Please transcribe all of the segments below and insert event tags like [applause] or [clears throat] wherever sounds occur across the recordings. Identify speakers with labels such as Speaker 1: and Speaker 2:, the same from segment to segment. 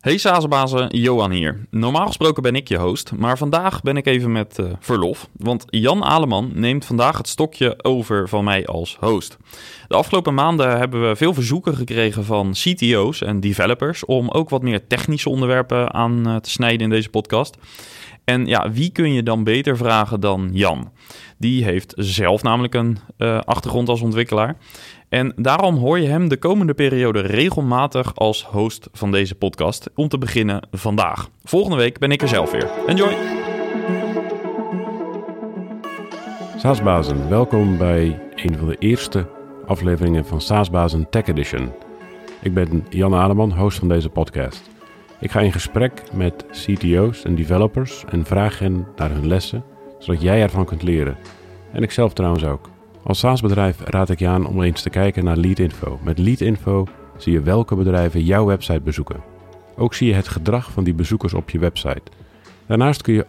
Speaker 1: Hey Sazenbazen, Johan hier. Normaal gesproken ben ik je host, maar vandaag ben ik even met uh, verlof. Want Jan Aleman neemt vandaag het stokje over van mij als host. De afgelopen maanden hebben we veel verzoeken gekregen van CTO's en developers... om ook wat meer technische onderwerpen aan uh, te snijden in deze podcast. En ja, wie kun je dan beter vragen dan Jan? Die heeft zelf namelijk een uh, achtergrond als ontwikkelaar... En daarom hoor je hem de komende periode regelmatig als host van deze podcast. Om te beginnen vandaag. Volgende week ben ik er zelf weer. Enjoy!
Speaker 2: Saasbazen, welkom bij een van de eerste afleveringen van Saasbazen Tech Edition. Ik ben Jan Aleman, host van deze podcast. Ik ga in gesprek met CTO's en developers en vraag hen naar hun lessen, zodat jij ervan kunt leren. En ik zelf trouwens ook. Als SaaS-bedrijf raad ik je aan om eens te kijken naar Leadinfo. Met Leadinfo zie je welke bedrijven jouw website bezoeken. Ook zie je het gedrag van die bezoekers op je website. Daarnaast kun je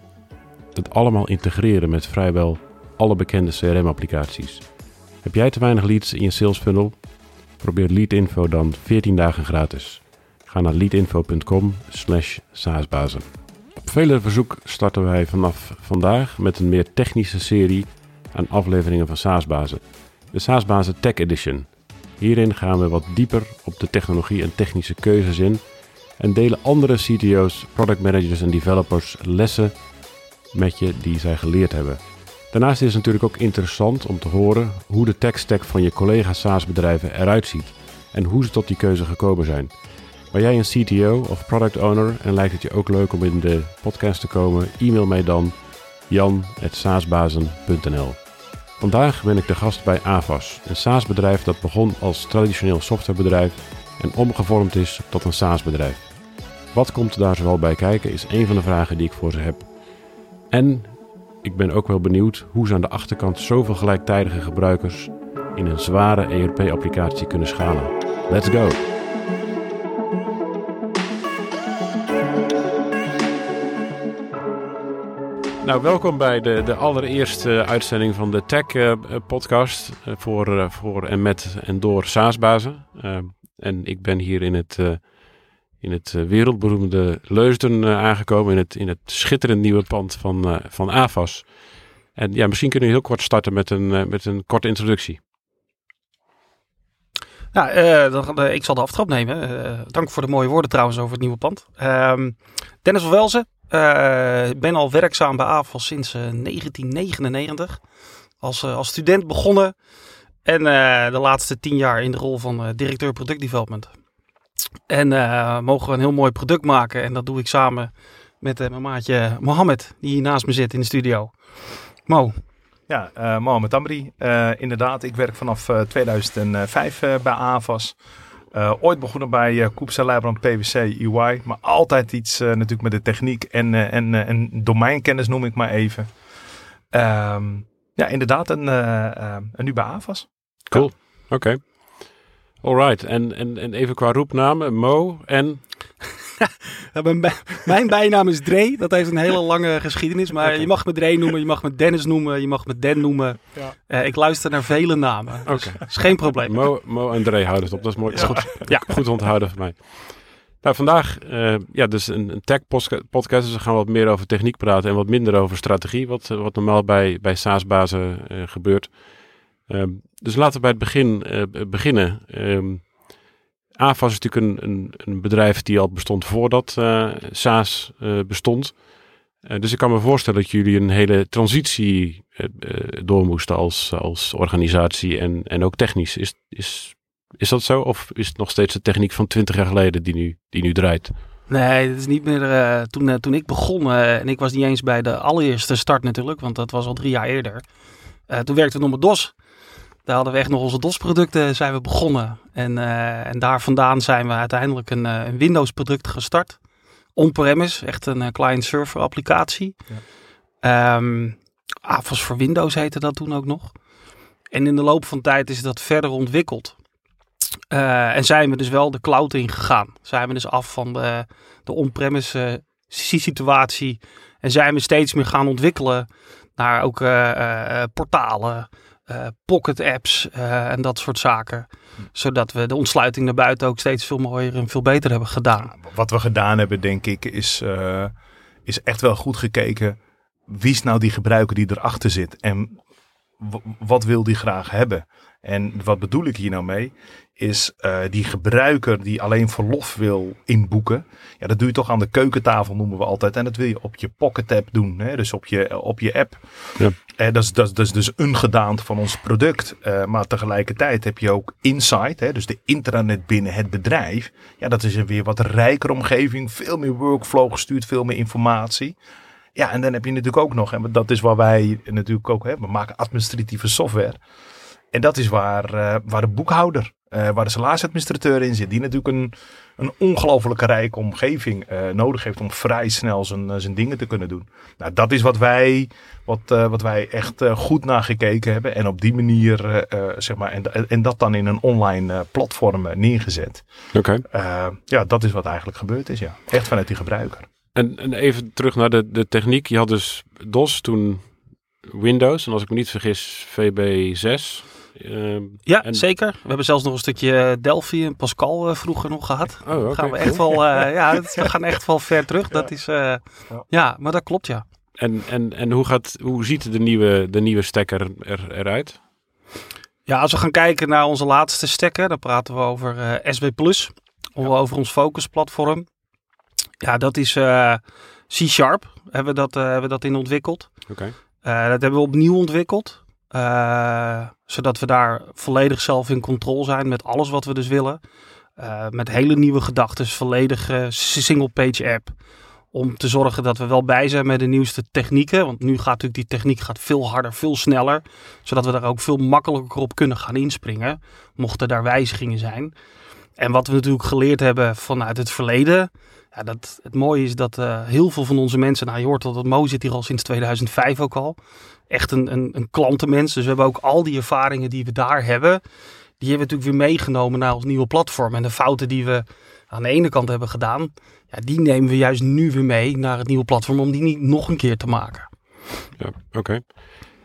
Speaker 2: het allemaal integreren met vrijwel alle bekende CRM-applicaties. Heb jij te weinig leads in je sales funnel? Probeer Leadinfo dan 14 dagen gratis. Ga naar leadinfo.com slash saasbazen. Op vele verzoek starten wij vanaf vandaag met een meer technische serie aan afleveringen van SaaSbazen. De SaaSbazen Tech Edition. Hierin gaan we wat dieper op de technologie en technische keuzes in en delen andere CTO's, product managers en developers lessen met je die zij geleerd hebben. Daarnaast is het natuurlijk ook interessant om te horen hoe de tech stack van je collega SaaS-bedrijven eruit ziet en hoe ze tot die keuze gekomen zijn. Ben jij een CTO of product owner en lijkt het je ook leuk om in de podcast te komen? E-mail mij dan jan.saasbazen.nl Vandaag ben ik de gast bij AVAS, een SaaS-bedrijf dat begon als traditioneel softwarebedrijf en omgevormd is tot een SaaS-bedrijf. Wat komt daar zoal bij kijken is een van de vragen die ik voor ze heb. En ik ben ook wel benieuwd hoe ze aan de achterkant zoveel gelijktijdige gebruikers in een zware ERP-applicatie kunnen schalen. Let's go! Nou, welkom bij de, de allereerste uitzending van de Tech uh, Podcast uh, voor, voor en met en door SaaSbazen. en ik ben hier in het, in het wereldberoemde Leusden aangekomen, in het, in het schitterend nieuwe pand van, van AVAS. En ja, misschien kunnen we heel kort starten met een, met een korte introductie.
Speaker 3: Nou, dan, ik zal de aftrap nemen. dank voor de mooie woorden trouwens over het nieuwe pand. Ehm, Dennis van Welzen, ben al werkzaam bij AFAS sinds uh, 1999. Als, uh, als student begonnen. En de laatste tien jaar in de rol van directeur product development. En mogen we een heel mooi product maken. En dat doe ik samen met mijn maatje Mohammed, die hier naast me zit in de studio. Mo.
Speaker 4: Ja, Mohammed Amri. inderdaad, ik werk vanaf 2005 bij AFAS. Uh, ooit begonnen bij uh, Koepsa Leibran PwC EY, maar altijd iets uh, natuurlijk met de techniek en, en, en domeinkennis noem ik maar even. Um, ja, inderdaad, en, en nu bij AVAS.
Speaker 2: Cool, oké. Okay. Alright, en, en, en even qua roepnamen, Mo en...
Speaker 3: mijn, mijn bijnaam is Dre. Dat heeft een hele lange geschiedenis. Maar je mag me Dre noemen, je mag me Dennis noemen, je mag me Den noemen. Ja. Uh, ik luister naar vele namen. Oké. Dus is geen probleem.
Speaker 2: Mo, Mo en Dre houden het op. Dat is mooi. Ja. Goed, ja. goed onthouden voor mij. Nou, vandaag uh, ja, dus een, een tech podcast. Dus we gaan wat meer over techniek praten en wat minder over strategie. Wat, wat normaal bij, bij SaaS-bazen uh, gebeurt. Uh, dus laten we bij het begin beginnen. Ehm, AFAS is natuurlijk een, een, een, bedrijf die al bestond voordat uh, SaaS uh, bestond. Uh, dus ik kan me voorstellen dat jullie een hele transitie door moesten als, als organisatie en, en ook technisch. Is, is, is dat zo? Of is het nog steeds de techniek van twintig jaar geleden die nu, die nu draait?
Speaker 3: Nee, dat is niet meer. toen, toen ik begon, en ik was niet eens bij de allereerste start natuurlijk, want dat was al drie jaar eerder. toen werkte we nog met DOS. Daar hadden we echt nog onze DOS-producten zijn we begonnen. En, uh, en daar vandaan zijn we uiteindelijk een, uh, een Windows-product gestart. On-premise, echt een uh, client-server applicatie. Ja. Um, AFOS voor Windows heette dat toen ook nog. En in de loop van tijd is dat verder ontwikkeld. en zijn we dus wel de cloud ingegaan. Zijn we dus af van de, de on-premise situatie. En zijn we steeds meer gaan ontwikkelen naar ook portalen, eh, pocket apps eh, en dat soort zaken. Zodat we de ontsluiting naar buiten ook steeds veel mooier en veel beter hebben gedaan.
Speaker 4: Wat we gedaan hebben, denk ik, is, eh, is echt wel goed gekeken. Wie is nou die gebruiker die erachter zit? En wat wil die graag hebben? En wat bedoel ik hier nou mee? Is eh, die gebruiker die alleen verlof wil inboeken. Ja, dat doe je toch aan de keukentafel, noemen we altijd. En dat wil je op je pocket app doen. Hè? Dus op je, op je app.
Speaker 2: Ja.
Speaker 4: Eh, dat, is, dat, is, dat is dus een gedaante van ons product. Eh, maar tegelijkertijd heb je ook Insight. Hè? Dus de intranet binnen het bedrijf. Ja, dat is een weer wat rijker omgeving. Veel meer workflow gestuurd, veel meer informatie. Ja, en dan heb je natuurlijk ook nog, en dat is waar wij natuurlijk ook hebben. We maken administratieve software. En dat is waar, eh, waar de boekhouder, eh, waar de salarisadministrateur in zit. Die natuurlijk een, een ongelofelijke rijke omgeving eh, nodig heeft om vrij snel zijn, zijn dingen te kunnen doen. Nou, dat is wat wij, wat, wat wij echt goed naar gekeken hebben. En op die manier, zeg maar, en, en dat dan in een online platform neergezet.
Speaker 2: Oké.
Speaker 4: Ja, dat is wat eigenlijk gebeurd is, ja. Echt vanuit die gebruiker.
Speaker 2: En, en even terug naar de, de techniek. Je had dus DOS, toen Windows. En als ik me niet vergis, VB6. Ehm,
Speaker 3: Ja,
Speaker 2: En-
Speaker 3: zeker. We hebben zelfs nog een stukje Delphi en Pascal eh, vroeger nog gehad.
Speaker 2: oh,
Speaker 3: gaan we echt wel, eh, [laughs] ja, we gaan echt wel ver terug. Dat is, eh, ja, maar dat klopt, ja.
Speaker 2: En, en, en hoe, gaat, hoe ziet de nieuwe, de nieuwe stekker er, eruit?
Speaker 3: Ja, als we gaan kijken naar onze laatste stekker, dan praten we over eh, SB Plus, over ons focusplatform. Ja, dat is eh, C-Sharp, hebben we dat, eh, hebben we dat in ontwikkeld.
Speaker 2: Oké.
Speaker 3: Eh, dat hebben we opnieuw ontwikkeld, eh, zodat we daar volledig zelf in controle zijn met alles wat we dus willen. Eh, met hele nieuwe gedachten, volledige single-page app. Om te zorgen dat we wel bij zijn met de nieuwste technieken. Want nu gaat natuurlijk die techniek gaat veel harder, veel sneller. Zodat we daar ook veel makkelijker op kunnen gaan inspringen. Mochten daar wijzigingen zijn. En wat we natuurlijk geleerd hebben vanuit het verleden. Ja, dat, het mooie is dat eh, heel veel van onze mensen, nou je hoort al dat Mo zit hier al sinds 2005 ook al. Echt een, een, een klantenmens. Dus we hebben ook al die ervaringen die we daar hebben. Die hebben we natuurlijk weer meegenomen naar ons nieuwe platform. En de fouten die we aan de ene kant hebben gedaan. Ja, die nemen we juist nu weer mee naar het nieuwe platform. Om die niet nog een keer te maken.
Speaker 2: Ja, oké.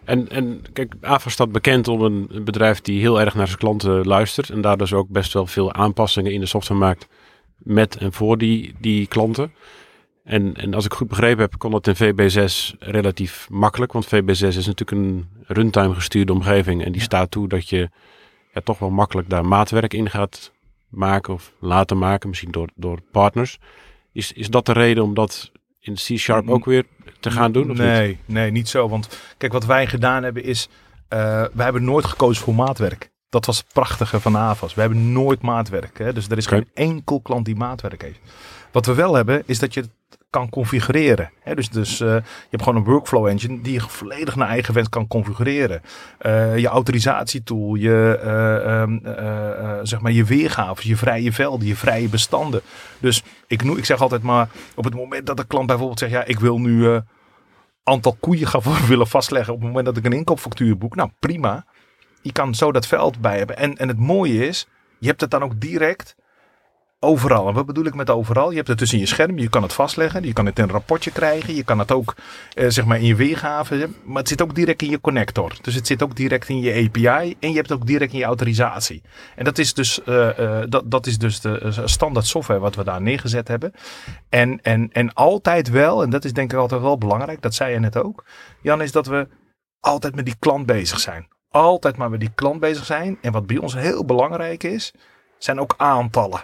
Speaker 2: En, en kijk, AVA staat bekend om een, bedrijf die heel erg naar zijn klanten luistert. En daar dus ook best wel veel aanpassingen in de software maakt met en voor die, die klanten. En, en als ik goed begrepen heb, kon dat in VB6 relatief makkelijk. Want VB6 is natuurlijk een runtime gestuurde omgeving. En die staat toe dat je ja, toch wel makkelijk daar maatwerk in gaat maken of laten maken. Misschien door, door partners. Is, is dat de reden om dat in C-Sharp ook weer te gaan doen? Of niet?
Speaker 4: nee, nee, niet zo. Want kijk, wat wij gedaan hebben is, eh wij hebben nooit gekozen voor maatwerk. Dat was het prachtige van AVAS. We hebben nooit maatwerk. Hè? Dus er is geen enkel klant die maatwerk heeft. Wat we wel hebben, is dat je het kan configureren. Dus, dus eh, je hebt gewoon een workflow engine die je volledig naar eigen wens kan configureren. Eh, je autorisatietool, je, eh, ehm, eh, eh, zeg maar je weergaves, je vrije velden, je vrije bestanden. Dus ik, ik zeg altijd maar, op het moment dat de klant bijvoorbeeld zegt, ja, ik wil nu aantal koeien gaan [laughs] willen vastleggen op het moment dat ik een inkoopfactuur boek. Nou, prima. Je kan zo dat veld bij hebben. En, en het mooie is, je hebt het dan ook direct overal. En wat bedoel ik met overal? Je hebt het tussen je scherm, je kan het vastleggen, je kan het in een rapportje krijgen, je kan het ook eh, zeg maar in je weergave, maar het zit ook direct in je connector. Dus het zit ook direct in je API en je hebt het ook direct in je autorisatie. En dat is dus, eh, eh, dat, dat is dus de eh, standaard software wat we daar neergezet hebben. En, en, en altijd wel, en dat is denk ik altijd wel belangrijk, dat zei je net ook, Jan, is dat we altijd met die klant bezig zijn. Altijd maar met die klant bezig zijn. En wat bij ons heel belangrijk is, zijn ook aantallen.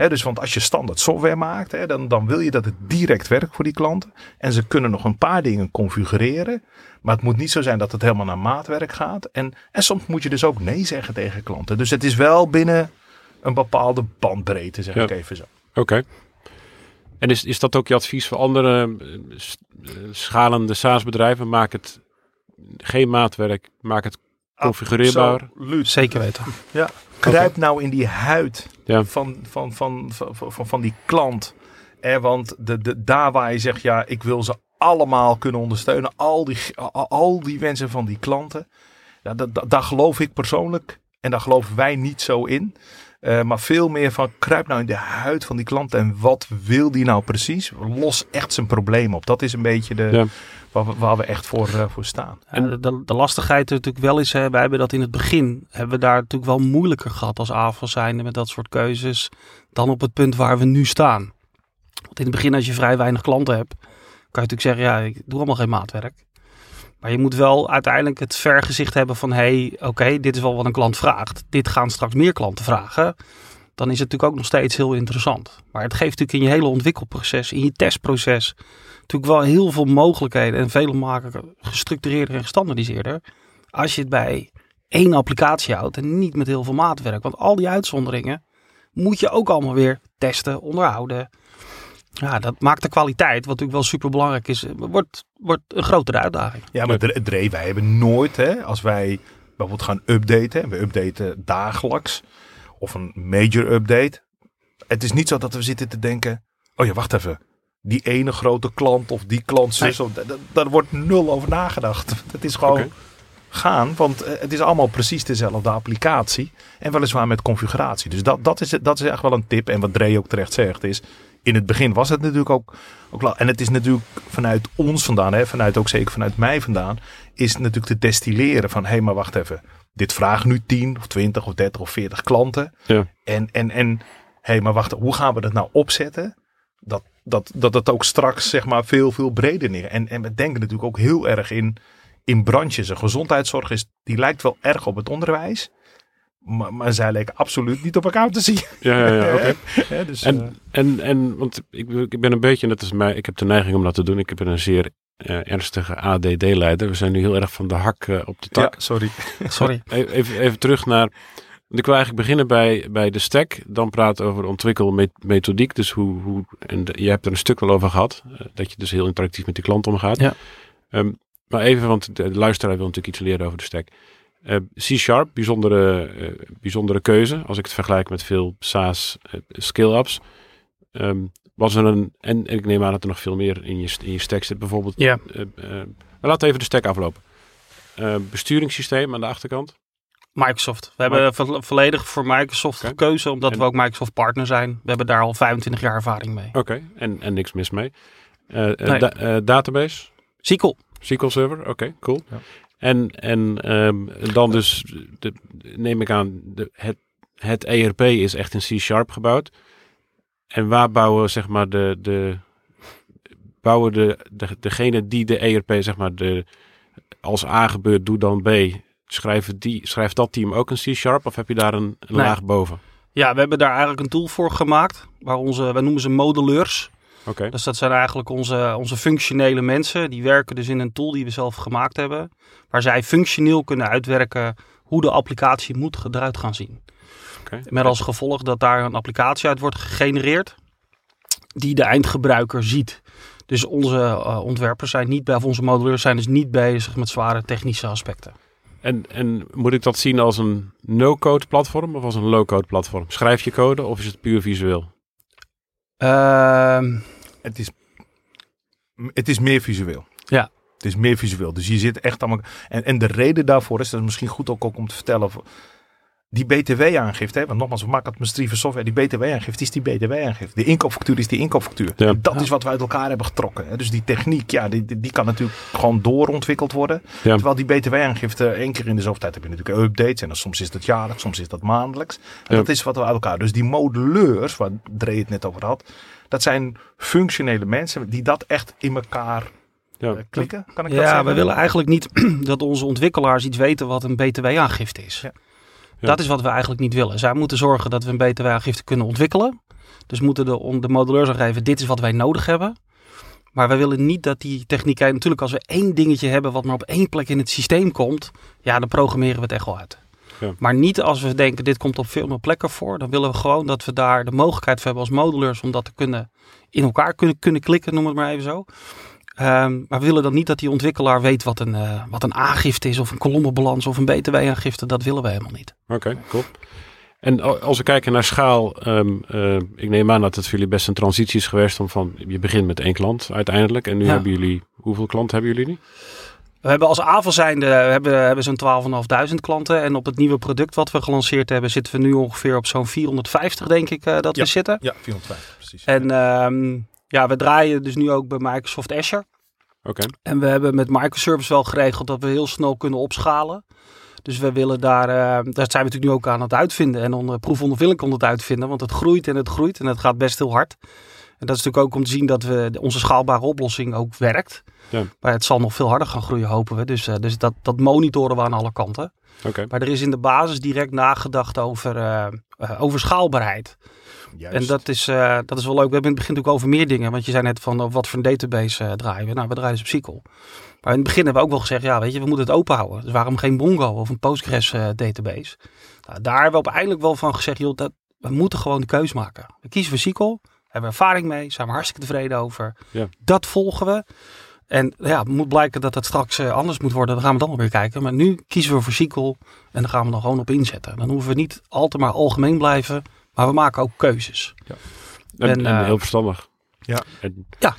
Speaker 4: Hè, dus want als je standaard software maakt, hè, dan, dan wil je dat het direct werkt voor die klanten. En ze kunnen nog een paar dingen configureren. Maar het moet niet zo zijn dat het helemaal naar maatwerk gaat. En, en soms moet je dus ook nee zeggen tegen klanten. Dus het is wel binnen een bepaalde bandbreedte, zeg
Speaker 2: Ja.
Speaker 4: ik even zo.
Speaker 2: Oké. En is, is dat ook je advies voor andere eh, eh, schalende SaaS-bedrijven? Maak het geen maatwerk, maak het configureerbaar.
Speaker 4: Absoluut.
Speaker 3: Zeker weten.
Speaker 4: Kruip nou in die huid
Speaker 2: Ja.
Speaker 4: van, van, van, van, van, van die klant. Eh, want de, de, daar waar je zegt, ja, ik wil ze allemaal kunnen ondersteunen. Al die, al, die wensen van die klanten. Ja, dat, dat, daar geloof ik persoonlijk. En daar geloven wij niet zo in. Eh, maar veel meer van kruip nou in de huid van die klant. En wat wil die nou precies? Los echt zijn probleem op. Dat is een beetje de,
Speaker 2: Ja.
Speaker 4: Waar we, echt voor, eh, voor staan.
Speaker 3: En de, de, lastigheid natuurlijk wel is, hè, wij hebben dat in het begin, hebben we daar natuurlijk wel moeilijker gehad als AFAL zijnde met dat soort keuzes, dan op het punt waar we nu staan. Want in het begin als je vrij weinig klanten hebt, kan je natuurlijk zeggen, ja, ik doe allemaal geen maatwerk. Maar je moet wel uiteindelijk het vergezicht hebben van, hé, hey, oké, dit is wel wat een klant vraagt. Dit gaan straks meer klanten vragen. Dan is het natuurlijk ook nog steeds heel interessant. Maar het geeft natuurlijk in je hele ontwikkelproces, in je testproces, natuurlijk wel heel veel mogelijkheden en vele maken gestructureerder en gestandardiseerder. Als je het bij één applicatie houdt en niet met heel veel maatwerk. Want al die uitzonderingen moet je ook allemaal weer testen, onderhouden. Ja, dat maakt de kwaliteit, wat natuurlijk wel super belangrijk is, wordt, wordt een grotere uitdaging.
Speaker 4: Ja, maar Dre, wij hebben nooit, hè, als wij bijvoorbeeld gaan updaten, we updaten dagelijks, of een major update. Het is niet zo dat we zitten te denken, oh ja, wacht even, die ene grote klant of die klant zus,
Speaker 3: Nee.
Speaker 4: of, daar wordt nul over nagedacht. [laughs] Het is gewoon gaan, want eh, het is allemaal precies dezelfde applicatie. En weliswaar met configuratie. Dus dat, dat, is, dat is echt wel een tip. En wat Dre ook terecht zegt is, in het begin was het natuurlijk ook, ook En het is natuurlijk vanuit ons vandaan, hè, vanuit ook zeker vanuit mij vandaan, is natuurlijk te destilleren van, hé, hey, maar wacht even. Dit vragen nu 10 of 20 of 30 of 40 klanten.
Speaker 2: Ja.
Speaker 4: En, en, en hé, hey, maar wacht, hoe gaan we dat nou opzetten? Dat, dat, dat het ook straks zeg maar veel, veel breder neer. En, en we denken natuurlijk ook heel erg in, in branches. En gezondheidszorg is, die lijkt wel erg op het onderwijs. Maar, maar zij lijken absoluut niet op elkaar te zien.
Speaker 2: Ja, ja, ja oké. [laughs]
Speaker 4: Dus,
Speaker 2: En,
Speaker 4: eh,
Speaker 2: en, en want ik, ik ben een beetje, net als mij, ik heb de neiging om dat te doen. Ik heb een zeer eh, ernstige ADD-leider. We zijn nu heel erg van de hak eh, op de tak.
Speaker 4: ja, sorry. [laughs]
Speaker 3: Sorry. [laughs]
Speaker 2: Even, even terug naar. Want ik wil eigenlijk beginnen bij, bij de stack. Dan praten over ontwikkelmethodiek. Dus hoe. hoe en de- je hebt er een stuk wel over gehad. eh, dat je dus heel interactief met die klant omgaat.
Speaker 3: Ja.
Speaker 2: Ehm, maar even, want de luisteraar wil natuurlijk iets leren over de stack. Eh, C-sharp, bijzondere, eh, bijzondere keuze. Als ik het vergelijk met veel SaaS eh, skill-ups. Ehm, was er een. En, en ik neem aan dat er nog veel meer in je, in je stack zit. Bijvoorbeeld.
Speaker 3: Ja.
Speaker 2: maar laten we even de stack aflopen. Besturingssysteem aan de achterkant.
Speaker 3: Microsoft. We hebben vo- volledig voor Microsoft gekozen, omdat
Speaker 2: En-
Speaker 3: we ook Microsoft partner zijn. We hebben daar al 25 jaar ervaring mee.
Speaker 2: Oké, en, en niks mis mee.
Speaker 3: Nee.
Speaker 2: da- eh, database,
Speaker 3: SQL.
Speaker 2: SQL Server, oké, cool.
Speaker 4: Ja.
Speaker 2: En, en ehm, dan dus, de, neem ik aan, de, het, het ERP is echt in C-sharp gebouwd. En waar bouwen, zeg maar, de, de, bouwen de, de, degene die de ERP, zeg maar, de, als A gebeurt, doe dan B. Schrijven die, schrijft dat team ook een C-sharp of heb je daar een, een
Speaker 3: Nee.
Speaker 2: laag boven?
Speaker 3: Ja, we hebben daar eigenlijk een tool voor gemaakt. Waar onze, wij noemen ze modelleurs.
Speaker 2: Oké,
Speaker 3: Dus dat zijn eigenlijk onze, onze functionele mensen. Die werken dus in een tool die we zelf gemaakt hebben. Waar zij functioneel kunnen uitwerken hoe de applicatie moet eruit gaan zien.
Speaker 2: oké.
Speaker 3: Met als gevolg dat daar een applicatie uit wordt gegenereerd. Die de eindgebruiker ziet. Dus onze eh, ontwerpers zijn niet bij, of onze modelleurs zijn dus niet bezig met zware technische aspecten.
Speaker 2: En, en moet ik dat zien als een no-code platform of als een low-code platform? Schrijf je code of is het puur visueel?
Speaker 3: Ehm,
Speaker 4: Het is, het is meer visueel.
Speaker 3: Ja.
Speaker 4: Het is meer visueel. Dus je zit echt allemaal. En, en de reden daarvoor is, dat is misschien goed ook, ook om te vertellen. voor- Die BTW-aangifte, hè, want nogmaals, we maken administratieve software. Die BTW-aangifte is die BTW-aangifte. De inkoopfactuur is die inkoopfactuur.
Speaker 2: Ja.
Speaker 4: Dat
Speaker 3: Ja.
Speaker 4: is wat we uit elkaar hebben getrokken. Hè. Dus die techniek, ja, die, die, die kan natuurlijk gewoon doorontwikkeld worden.
Speaker 2: Ja.
Speaker 4: Terwijl die BTW-aangifte, één keer in de zoveel tijd heb je natuurlijk updates. En dan soms is dat jaarlijks, soms is dat maandelijks. En
Speaker 2: Ja.
Speaker 4: dat is wat we uit elkaar. Dus die modelleurs, waar Dre het net over had. Dat zijn functionele mensen die dat echt in elkaar
Speaker 2: Ja.
Speaker 4: eh, klikken. Kan ik dat
Speaker 3: ja,
Speaker 4: zeggen?
Speaker 3: we willen eigenlijk niet [clears throat] dat onze ontwikkelaars iets weten wat een BTW-aangifte is.
Speaker 4: Ja.
Speaker 2: Ja.
Speaker 3: Dat is wat we eigenlijk niet willen. Zij moeten zorgen dat we een BTW-aangifte kunnen ontwikkelen. Dus moeten de, de modelleurs aangeven, dit is wat wij nodig hebben. Maar wij willen niet dat die techniek... Natuurlijk, als we één dingetje hebben wat maar op één plek in het systeem komt... Ja, dan programmeren we het echt wel uit.
Speaker 2: Ja.
Speaker 3: Maar niet als we denken, dit komt op veel meer plekken voor. Dan willen we gewoon dat we daar de mogelijkheid voor hebben als modelleurs... om dat te kunnen in elkaar kunnen, kunnen klikken, noem het maar even zo. Ehm, maar we willen dan niet dat die ontwikkelaar weet wat een, eh, wat een aangifte is... of een kolommenbalans of een btw-aangifte. Dat willen we helemaal niet.
Speaker 2: Oké, cool. En als we kijken naar schaal, ehm, eh, ik neem aan dat het voor jullie best een transitie is geweest om van, je begint met één klant uiteindelijk. En nu
Speaker 3: Ja.
Speaker 2: hebben jullie, hoeveel klanten hebben jullie nu?
Speaker 3: We hebben als AVL zijnde hebben, hebben zo'n 12.500 klanten. En op het nieuwe product wat we gelanceerd hebben, zitten we nu ongeveer op zo'n 450, denk ik, eh, dat
Speaker 4: Ja.
Speaker 3: we zitten.
Speaker 4: Ja, 450 precies.
Speaker 3: En ehm, ja, we draaien dus nu ook bij Microsoft Azure. En we hebben met microservice wel geregeld dat we heel snel kunnen opschalen. Dus we willen daar, eh, daar zijn we natuurlijk nu ook aan het uitvinden. En onder proefondervindelijk aan het uitvinden. Want het groeit en het groeit en het gaat best heel hard. En dat is natuurlijk ook om te zien dat we onze schaalbare oplossing ook werkt.
Speaker 2: Ja.
Speaker 3: Maar het zal nog veel harder gaan groeien, hopen we. Dus, eh, dus dat, dat monitoren we aan alle kanten. Maar er is in de basis direct nagedacht over, eh, over schaalbaarheid.
Speaker 4: Juist.
Speaker 3: En dat is, eh, dat is wel leuk. We hebben in het begin natuurlijk over meer dingen. Want je zei net van op wat voor een database eh, draaien we. Nou, we draaien dus op SQL. Maar in het begin hebben we ook wel gezegd, ja, weet je, we moeten het open houden. Dus waarom geen Mongo of een Postgres eh, database? Nou, daar hebben we uiteindelijk wel van gezegd, joh, dat, we moeten gewoon de keus maken. We kiezen voor SQL, hebben we ervaring mee, zijn we hartstikke tevreden over.
Speaker 2: Ja.
Speaker 3: Dat volgen we. En ja, het moet blijken dat het straks eh, anders moet worden. Dan gaan we dan weer kijken. Maar nu kiezen we voor SQL en dan gaan we dan gewoon op inzetten. Dan hoeven we niet altijd maar algemeen blijven, maar we maken ook keuzes.
Speaker 2: En,
Speaker 3: En,
Speaker 2: en
Speaker 3: eh,
Speaker 2: heel verstandig.
Speaker 4: Ja.
Speaker 2: En,
Speaker 3: Ja.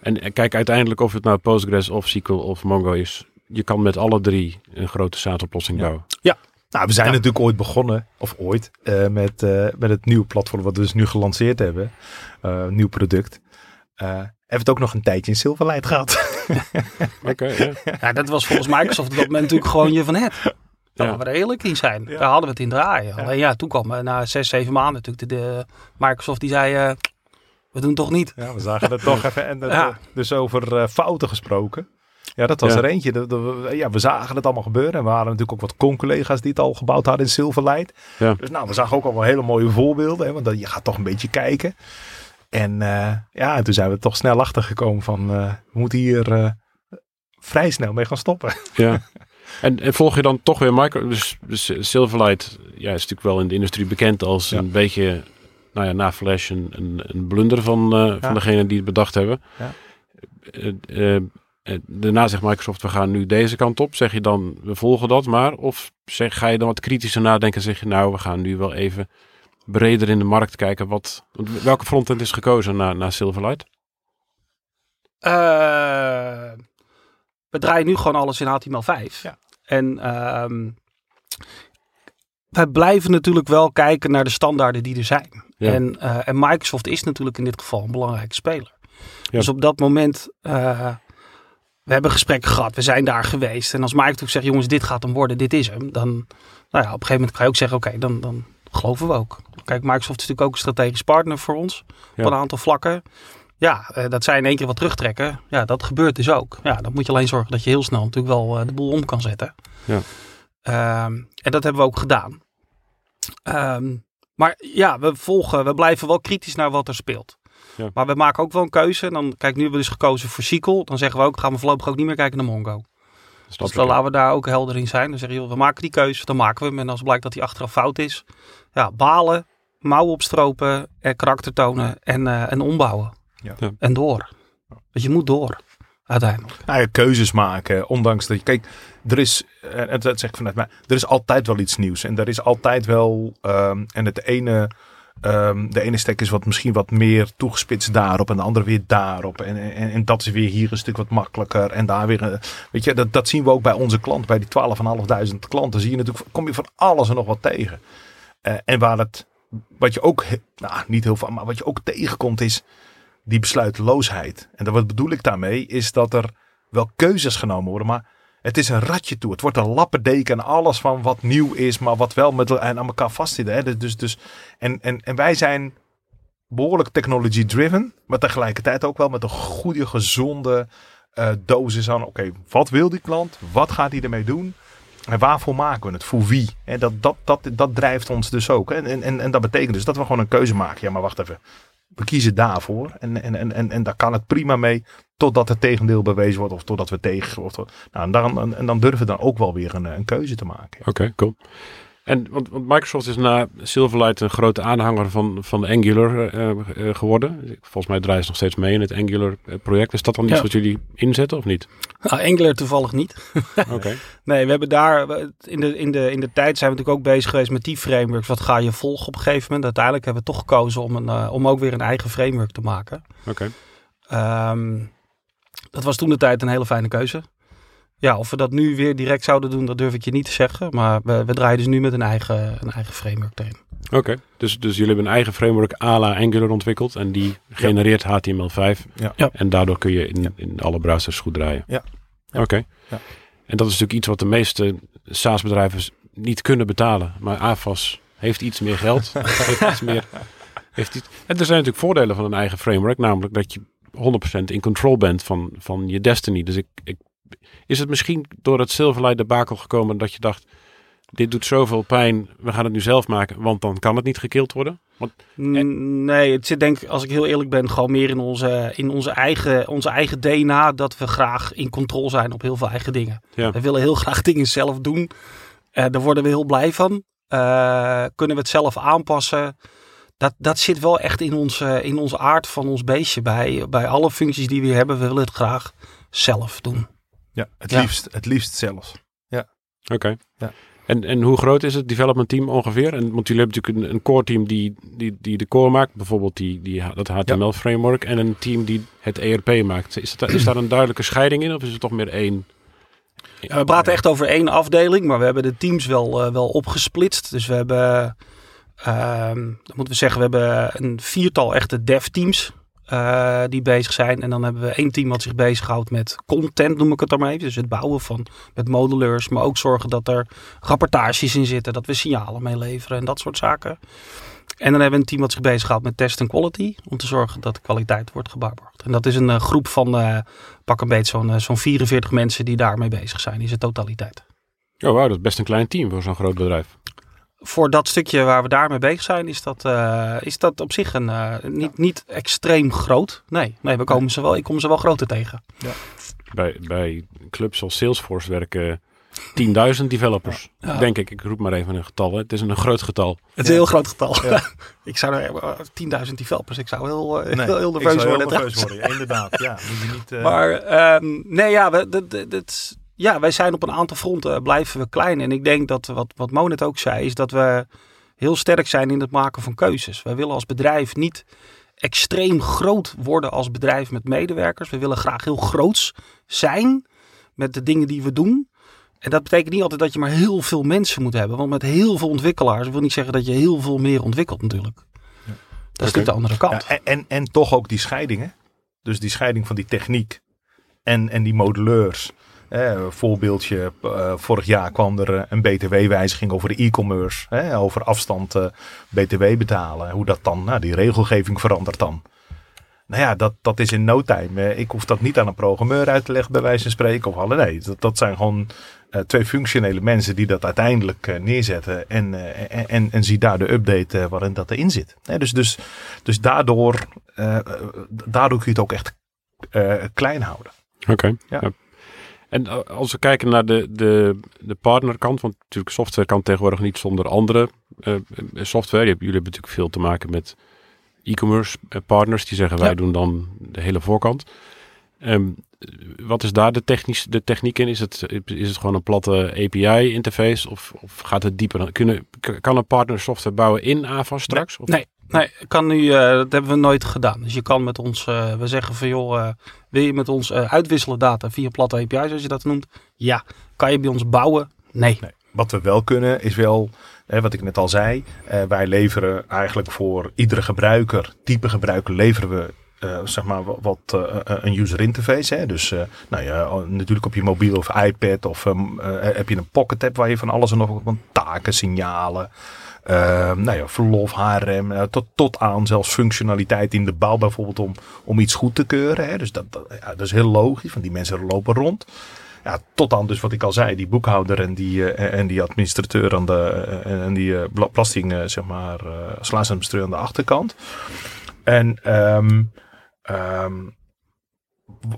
Speaker 2: En, en kijk, uiteindelijk of het nou Postgres of SQL of Mongo is, je kan met alle drie een grote SaaS-oplossing
Speaker 4: Ja.
Speaker 2: bouwen.
Speaker 4: Nou, we zijn
Speaker 3: Ja.
Speaker 4: natuurlijk ooit begonnen, of ooit, eh, met, eh, met het nieuwe platform wat we dus nu gelanceerd hebben. Eh, nieuw product. Eh hebben we het ook nog een tijdje in Silverlight gehad. [laughs]
Speaker 2: Oké, ja.
Speaker 3: Ja, dat was volgens Microsoft op dat moment natuurlijk gewoon je van het. Gaan we er eerlijk in zijn.
Speaker 4: Ja.
Speaker 3: Daar hadden we het in draaien.
Speaker 4: Ja.
Speaker 3: Alleen ja, toen kwam eh, na zes, zeven maanden natuurlijk de, de Microsoft die zei, eh, we doen het toch niet.
Speaker 4: Ja, we zagen het toch [laughs] even. En dat, eh, dus over eh, fouten gesproken. Ja, dat was
Speaker 2: Ja.
Speaker 4: er eentje. Ja, we zagen het allemaal gebeuren. En we hadden natuurlijk ook wat con-collega's die het al gebouwd hadden in Silverlight.
Speaker 2: Ja.
Speaker 4: Dus nou, we zagen ook al wel hele mooie voorbeelden. Hè, want dat, je gaat toch een beetje kijken. En eh, ja, en toen zijn we toch snel achter gekomen van... eh, we moeten hier eh, vrij snel mee gaan stoppen.
Speaker 2: ja. [laughs] En, en volg je dan toch weer Micro... Dus, dus Silverlight ja, is natuurlijk wel in de industrie bekend als
Speaker 4: Ja.
Speaker 2: een beetje, nou ja, na Flash een, een, een blunder van, eh,
Speaker 4: Ja.
Speaker 2: van degene die het bedacht hebben.
Speaker 4: Ja.
Speaker 2: Eh, eh, daarna zegt Microsoft, we gaan nu deze kant op. Zeg je dan, we volgen dat maar? Of zeg, ga je dan wat kritischer nadenken en zeg je, nou, we gaan nu wel even breder in de markt kijken. Wat, welke frontend is gekozen na, na Silverlight?
Speaker 3: Eh, we draaien nu gewoon alles in HTML5.
Speaker 4: Ja.
Speaker 3: En ehm, wij blijven natuurlijk wel kijken naar de standaarden die er zijn.
Speaker 2: Ja.
Speaker 3: En, eh, en Microsoft is natuurlijk in dit geval een belangrijke speler.
Speaker 2: Ja.
Speaker 3: Dus op dat moment, eh, we hebben gesprekken gehad, we zijn daar geweest. En als Microsoft zegt, jongens, dit gaat hem worden, dit is hem. Dan, nou ja, op een gegeven moment kan je ook zeggen, oké, dan, dan geloven we ook. Kijk, Microsoft is natuurlijk ook een strategisch partner voor ons.
Speaker 2: Ja.
Speaker 3: Op een aantal vlakken. Ja, eh, dat zij in één keer wat terugtrekken. Ja, dat gebeurt dus ook. Ja, dan moet je alleen zorgen dat je heel snel natuurlijk wel eh, de boel om kan zetten.
Speaker 2: Ja.
Speaker 3: Ehm, en dat hebben we ook gedaan. Ehm, maar ja, we volgen, we blijven wel kritisch naar wat er speelt.
Speaker 2: Ja.
Speaker 3: Maar we maken ook wel een keuze. En dan, kijk, nu hebben we dus gekozen voor SQL. Dan zeggen we ook, gaan we voorlopig ook niet meer kijken naar Mongo. Dus dan laten we daar ook helder in zijn. Dan zeggen joh, we maken die keuze, dan maken we hem. En als blijkt dat die achteraf fout is, ja, balen, mouwen opstropen, eh, karakter tonen en, en ombouwen.
Speaker 4: Ja.
Speaker 2: Ja.
Speaker 3: En door. Want je moet door, uiteindelijk.
Speaker 4: Nou ja, keuzes maken. Ondanks dat je... Kijk, er is... En dat zeg ik vanuit mij. Er is altijd wel iets nieuws. En er is altijd wel... ehm, en het ene... ehm, de ene stek is wat misschien wat meer toegespitst daarop en de andere weer daarop. En, en, en dat is weer hier een stuk wat makkelijker. En daar weer. een- Weet je, dat, dat zien we ook bij onze klanten, bij die 12.500 klanten. Zie je natuurlijk, kom je van alles en nog wat tegen. Eh, en waar het, wat je ook, nou niet heel veel, maar wat je ook tegenkomt is die besluiteloosheid. En wat bedoel ik daarmee is dat er wel keuzes genomen worden, maar het is een ratje toe. Het wordt een lappendeken en alles van wat nieuw is, maar wat wel met, en aan elkaar vastzit. Hè? Dus, dus, dus, en, en, en wij zijn behoorlijk technology driven, maar tegelijkertijd ook wel met een goede, gezonde eh, dosis aan. Oké, wat wil die klant? Wat gaat hij ermee doen? En waarvoor maken we het? Voor wie? En dat, dat, dat, dat drijft ons dus ook. En, en, en dat betekent dus dat we gewoon een keuze maken. Ja, maar wacht even. We kiezen daarvoor. En, en, en, en, en daar kan het prima mee. Totdat het tegendeel bewezen wordt. Of totdat we tegen. Of, nou, en, dan, en, dan durven we dan ook wel weer een, een keuze te maken.
Speaker 2: Oké, cool. En want, want Microsoft is na Silverlight een grote aanhanger van, van Angular eh, eh, geworden. Volgens mij draaien ze nog steeds mee in het Angular eh. Is dat dan iets
Speaker 3: Ja.
Speaker 2: wat jullie inzetten of niet?
Speaker 3: Nou, Angular toevallig niet. [laughs]
Speaker 2: Oké.
Speaker 3: Nee, we hebben daar in de, in, de, in de tijd zijn we natuurlijk ook bezig geweest met die frameworks. Wat ga je volgen op een gegeven moment? Uiteindelijk hebben we toch gekozen om, een, om ook weer een eigen framework te maken.
Speaker 2: Oké.
Speaker 3: Ehm, dat was toen de tijd een hele fijne keuze. Ja, of we dat nu weer direct zouden doen, dat durf ik je niet te zeggen. Maar we, we draaien dus nu met een eigen, een eigen framework erin.
Speaker 2: Oké, dus, dus jullie hebben een eigen framework à la Angular ontwikkeld en die genereert HTML5.
Speaker 4: Ja.
Speaker 3: Ja.
Speaker 2: En daardoor kun je in,
Speaker 4: Ja.
Speaker 2: in alle browsers goed draaien.
Speaker 4: Ja. Ja.
Speaker 2: Oké.
Speaker 4: Ja.
Speaker 2: En dat is natuurlijk iets wat de meeste SaaS-bedrijven niet kunnen betalen. Maar AFAS heeft iets meer geld. [laughs] heeft iets meer, heeft iets, en er zijn natuurlijk voordelen van een eigen framework. Namelijk dat je 100% in control bent van, van je destiny. Dus ik, ik, is het misschien door het Silverlight debakel gekomen dat je dacht... Dit doet zoveel pijn, we gaan het nu zelf maken, want dan kan het niet gekild worden. Want,
Speaker 3: Nee, het zit denk ik, als ik heel eerlijk ben, gewoon meer in onze, in onze, eigen, onze eigen DNA. Dat we graag in controle zijn op heel veel eigen dingen.
Speaker 2: Ja.
Speaker 3: We willen heel graag [laughs] dingen zelf doen. Eh daar worden we heel blij van. Eh, kunnen we het zelf aanpassen? Dat, dat zit wel echt in onze, in onze aard van ons beestje. Bij, bij alle functies die we hebben, we willen het graag zelf doen.
Speaker 4: Ja, het,
Speaker 3: Ja.
Speaker 4: Liefst, het liefst zelfs.
Speaker 2: Oké.
Speaker 4: Ja.
Speaker 2: En, en hoe groot is het development team ongeveer? En, want jullie hebben natuurlijk een, een core team die, die, die de core maakt, bijvoorbeeld die, die, dat HTML framework, en een team die het ERP maakt. Is, dat, is daar een duidelijke scheiding in of is het toch meer één?
Speaker 3: Ja, we praten echt over één afdeling, maar we hebben de teams wel, eh, wel opgesplitst. Dus we hebben, ehm, dan moeten we zeggen, we hebben een viertal echte dev teams eh, die bezig zijn. En dan hebben we één team wat zich bezighoudt met content, noem ik het even. Dus het bouwen van met moduleurs, maar ook zorgen dat er rapportages in zitten, dat we signalen meeleveren en dat soort zaken. En dan hebben we een team wat zich bezighoudt met test en quality, om te zorgen dat de kwaliteit wordt gewaarborgd. En dat is een eh, groep van eh, pak een beetje zo'n zo'n 44 mensen die daarmee bezig zijn in zijn totaliteit.
Speaker 2: Oh wauw, dat is best een klein team voor zo'n groot bedrijf.
Speaker 3: Voor dat stukje waar we daarmee bezig zijn, is dat, eh, is dat op zich een, eh, niet, niet extreem groot. Nee, nee we komen ze wel, ik kom ze wel groter tegen.
Speaker 2: Bij, bij clubs zoals Salesforce werken 10.000 developers.
Speaker 3: Ja.
Speaker 2: Denk ik, ik roep maar even een getal. Hè. Het is een groot getal.
Speaker 3: Het is een heel groot getal.
Speaker 4: Ja. [laughs]
Speaker 3: ik zou er eh, 10.000 developers, ik zou heel, eh,
Speaker 4: Nee,
Speaker 3: heel, heel
Speaker 4: ik
Speaker 3: nerveus
Speaker 4: zou heel
Speaker 3: worden.
Speaker 4: nerveus worden. Ja, inderdaad. Ja, moet je niet... [laughs] eh,
Speaker 3: Maar ehm, nee, ja, we, dat, dat, dat- ja, wij zijn op een aantal fronten eh, blijven we klein. En ik denk dat wat, wat Mo net ook zei, is dat we heel sterk zijn in het maken van keuzes. Wij willen als bedrijf niet extreem groot worden als bedrijf met medewerkers. We willen graag heel groots zijn met de dingen die we doen. En dat betekent niet altijd dat je maar heel veel mensen moet hebben. Want met heel veel ontwikkelaars wil niet zeggen dat je heel veel meer ontwikkelt natuurlijk. Dat is de andere kant.
Speaker 4: Ja, en, en, en toch ook die scheidingen. Dus die scheiding van die techniek en, en die moduleurs. Eh, voorbeeldje, vorig jaar kwam er eh, een btw-wijziging over de e-commerce. over afstand eh, btw betalen. Hoe dat dan, nou die regelgeving verandert dan. Nou ja, dat, dat is in no time. Eh, ik hoef dat niet aan een programmeur uit te leggen bij wijze van spreken. Of alle, nee, dat, dat zijn gewoon twee functionele mensen die dat uiteindelijk neerzetten. En, eh, en, en, en zie daar de update waarin dat erin zit. Dus, dus, dus daardoor, daardoor kun je het ook echt klein houden.
Speaker 2: Oké.
Speaker 4: Ja.
Speaker 2: ja. En eh, als we kijken naar de, de, de partnerkant, want natuurlijk software kan tegenwoordig niet zonder andere eh, eh, software. Jullie hebben natuurlijk veel te maken met e-commerce partners die zeggen wij
Speaker 3: Ja.
Speaker 2: doen dan de hele voorkant. Ehm, wat is daar de, technisch, de techniek in? Is het, is het gewoon een platte API-interface of, of gaat het dieper? Kunnen, kan een partner software bouwen in AVAS straks? Of?
Speaker 3: Nee, nee kan nu, eh, dat hebben we nooit gedaan. Dus je kan met ons, eh, we zeggen van joh, eh, wil je met ons uitwisselen data via platte API zoals je dat noemt? Ja. Kan je bij ons bouwen? Nee.
Speaker 4: Nee. Wat we wel kunnen is wel, hè, wat ik net al zei, wij leveren eigenlijk voor iedere gebruiker, type gebruiker, leveren we zeg maar wat, een user interface. Hè? Dus nou ja, natuurlijk op je mobiel of iPad of ehm, eh, heb je een pocket app waar je van alles en nog wat taken, signalen. Eh, nou ja, verlof, HRM, eh, tot, tot aan zelfs functionaliteit in de bouw bijvoorbeeld om, om iets goed te keuren. Hè? Dus dat, dat, is heel logisch, want die mensen lopen rond. Ja, tot aan dus wat ik al zei, die boekhouder en die, eh, en die administrateur aan de, eh, en die eh, bela- belasting, eh, zeg maar, uh, aan de achterkant. En ehm, ehm,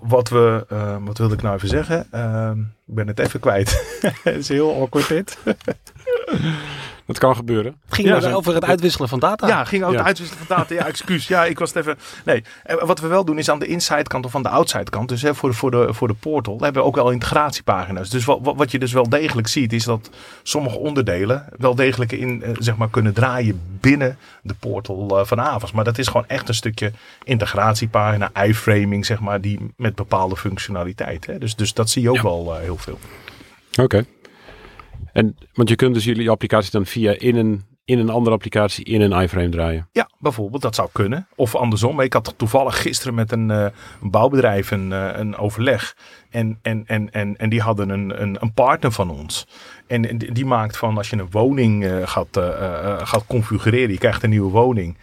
Speaker 4: wat we, eh, wat wilde ik nou even zeggen? Ehm, ik ben het even kwijt. [laughs] Het is heel awkward dit. [laughs]
Speaker 2: Dat kan gebeuren.
Speaker 3: Het ging
Speaker 4: Ja,
Speaker 3: dus over het uitwisselen van data.
Speaker 4: Ja, ging ook
Speaker 2: Ja.
Speaker 4: de uitwisseling van data. Ja, excuus. Ja, ik was het even... Nee, En wat we wel doen is aan de inside kant of aan de outside kant. Dus hè, voor, de, voor, de, voor de portal hebben we ook wel integratiepagina's. Dus wat, wat je dus wel degelijk ziet is dat sommige onderdelen wel degelijk in, eh, zeg maar, kunnen draaien binnen de portal eh, van Avas. Maar dat is gewoon echt een stukje integratiepagina, iframing, zeg maar, die met bepaalde functionaliteit. Hè. Dus, dus dat zie je ook
Speaker 2: Ja.
Speaker 4: wel eh, heel veel.
Speaker 2: Oké. En, want je kunt dus jullie applicatie dan via in een, in een andere applicatie in een iframe draaien.
Speaker 4: Ja, bijvoorbeeld, dat zou kunnen. Of andersom. Ik had toevallig gisteren met een, eh, bouwbedrijf een, eh, een overleg. En, en, en, en, en die hadden een, een, een partner van ons. En die maakt van als je een woning eh, gaat, gaat configureren, je krijgt een nieuwe woning.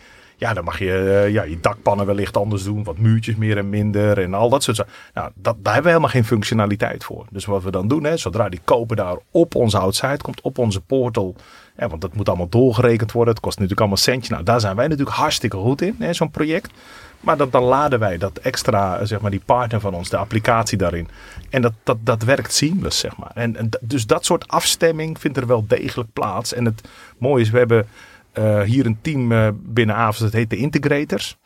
Speaker 4: Ja, dan mag je eh, ja, je dakpannen wellicht anders doen. Wat muurtjes meer en minder en al dat soort zaken. Nou, dat, daar hebben we helemaal geen functionaliteit voor. Dus wat we dan doen, hè, zodra die koper daar op onze outside komt, op onze portal. Ja, want dat moet allemaal doorgerekend worden. Het kost natuurlijk allemaal centje. Nou, daar zijn wij natuurlijk hartstikke goed in, hè, zo'n project. Maar dan, dan laden wij dat extra, eh, zeg maar, die partner van ons, de applicatie daarin. En dat, dat, dat werkt seamless, zeg maar. En, en dus dat soort afstemming vindt er wel degelijk plaats. En het mooie is, we hebben hier een team eh, binnen AVS, dat heet de Integrators.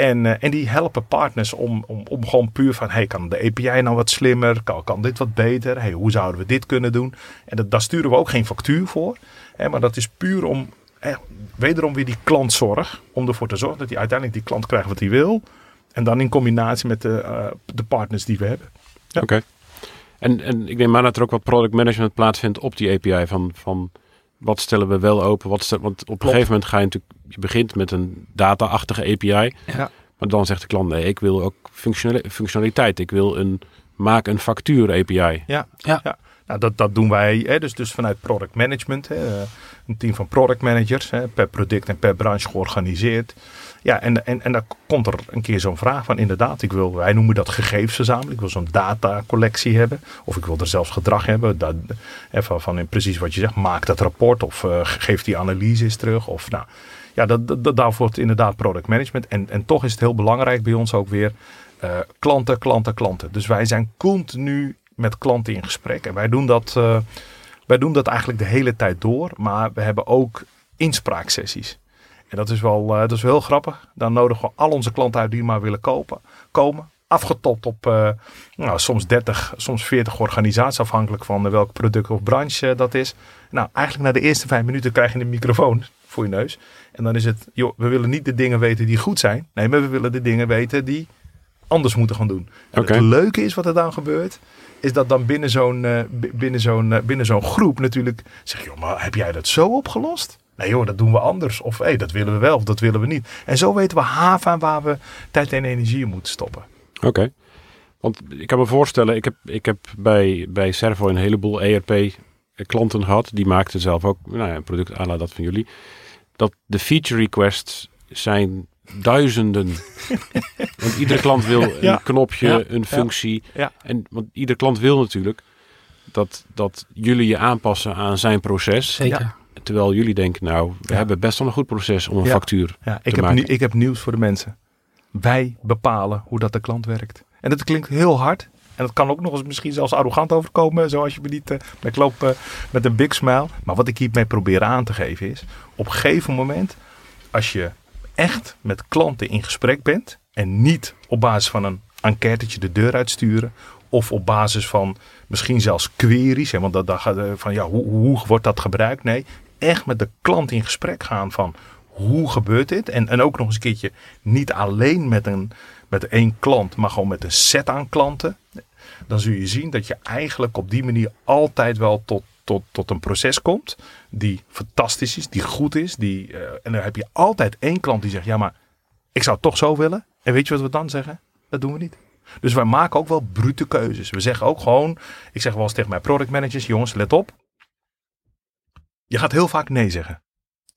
Speaker 4: En, eh, en die helpen partners om, om, om gewoon puur van, hey, kan de API nou wat slimmer? Kan, kan dit wat beter? Hey, hoe zouden we dit kunnen doen? En dat, daar sturen we ook geen factuur voor. Hè, maar dat is puur om, eh, wederom weer die klantzorg. Om ervoor te zorgen dat hij uiteindelijk die klant krijgt wat hij wil. En dan in combinatie met de, eh, de partners die we hebben. Ja.
Speaker 2: Oké. En, en ik neem aan dat er ook wat product management plaatsvindt op die API. Van, van wat stellen we wel open? Wat stel, want op een gegeven moment ga je natuurlijk... Je begint met een data-achtige API.
Speaker 4: Ja.
Speaker 2: Maar dan zegt de klant, nee, ik wil ook functionali- functionaliteit. Ik wil een... Maak een factuur API.
Speaker 4: Ja,
Speaker 3: Ja.
Speaker 4: Nou, dat, dat doen wij hè, dus, dus vanuit product management. Hè, een team van product managers, hè, per product en per branche georganiseerd. Ja, en, en, en dan komt er een keer zo'n vraag van inderdaad, ik wil, wij noemen dat gegevens verzamelen. Ik wil zo'n datacollectie hebben. Of ik wil er zelfs gedrag hebben. Dat, hè, van, in precies wat je zegt, maak dat rapport of eh, geef die analyses terug. Of nou, ja, dat, dat, dat- daarvoor wordt inderdaad product management. En, en toch is het heel belangrijk bij ons ook weer eh, klanten, klanten, klanten. Dus wij zijn continu met klanten in gesprek. En wij doen dat, eh, wij doen dat eigenlijk de hele tijd door. Maar we hebben ook inspraaksessies. En dat is wel, eh, dat is wel heel grappig. Dan nodigen we al onze klanten uit die maar willen kopen, komen. Afgetopt op eh, nou, soms 30, soms 40 organisaties, afhankelijk van eh, welk product of branche dat is. Nou, eigenlijk na de eerste vijf minuten krijg je een microfoon [laughs] voor je neus. En dan is het, joh, we willen niet de dingen weten die goed zijn. Nee, maar we willen de dingen weten die anders moeten gaan doen. En
Speaker 2: Oké.
Speaker 4: Het leuke is wat er dan gebeurt, is dat dan binnen zo'n binnen zo'n binnen zo'n groep natuurlijk zeg je, joh, maar heb jij dat zo opgelost? Nee joh, dat doen we anders. Of hey, dat willen we wel of dat willen we niet. En zo weten we haven waar we tijd en energie in moeten stoppen.
Speaker 2: Oké. Want ik kan me voorstellen, ik heb, ik heb bij, bij Servo een heleboel ERP-klanten gehad. Die maakten zelf ook nou ja, een product à la dat van jullie. Dat de feature requests zijn duizenden. [laughs] want iedere klant wil een
Speaker 4: Ja.
Speaker 2: knopje,
Speaker 4: Ja.
Speaker 2: een functie.
Speaker 4: Ja.
Speaker 2: En want iedere klant wil natuurlijk dat, dat jullie je aanpassen aan zijn proces.
Speaker 3: Zeker.
Speaker 2: Terwijl jullie denken, nou, we
Speaker 4: Ja.
Speaker 2: hebben best wel een goed proces om een
Speaker 4: Ja.
Speaker 2: factuur.
Speaker 4: Ja, ik,
Speaker 2: te
Speaker 4: heb
Speaker 2: maken.
Speaker 4: nu, ik heb nieuws voor de mensen. Wij bepalen hoe dat de klant werkt. En dat klinkt heel hard. En dat kan ook nog eens misschien zelfs arrogant overkomen. Zoals je me niet... maar ik loop eh, met een big smile. Maar wat ik hiermee probeer aan te geven is... Op een gegeven moment... Als je echt met klanten in gesprek bent... En niet op basis van een enquêtetje de deur uitsturen... Of op basis van misschien zelfs queries. Hè, want dat, dat eh, van ja, hoe, hoe wordt dat gebruikt? Nee, echt met de klant in gesprek gaan van hoe gebeurt dit? En, en ook nog eens een keertje niet alleen met, een, met één klant, maar gewoon met een set aan klanten. Dan zul je zien dat je eigenlijk op die manier altijd wel tot, tot, tot een proces komt die fantastisch is, die goed is. Die, eh, en dan heb je altijd één klant die zegt, ja maar ik zou het toch zo willen. En weet je wat we dan zeggen? Dat doen we niet. Dus wij maken ook wel brute keuzes. We zeggen ook gewoon, ik zeg wel eens tegen mijn product managers, jongens, let op. Je gaat heel vaak nee zeggen.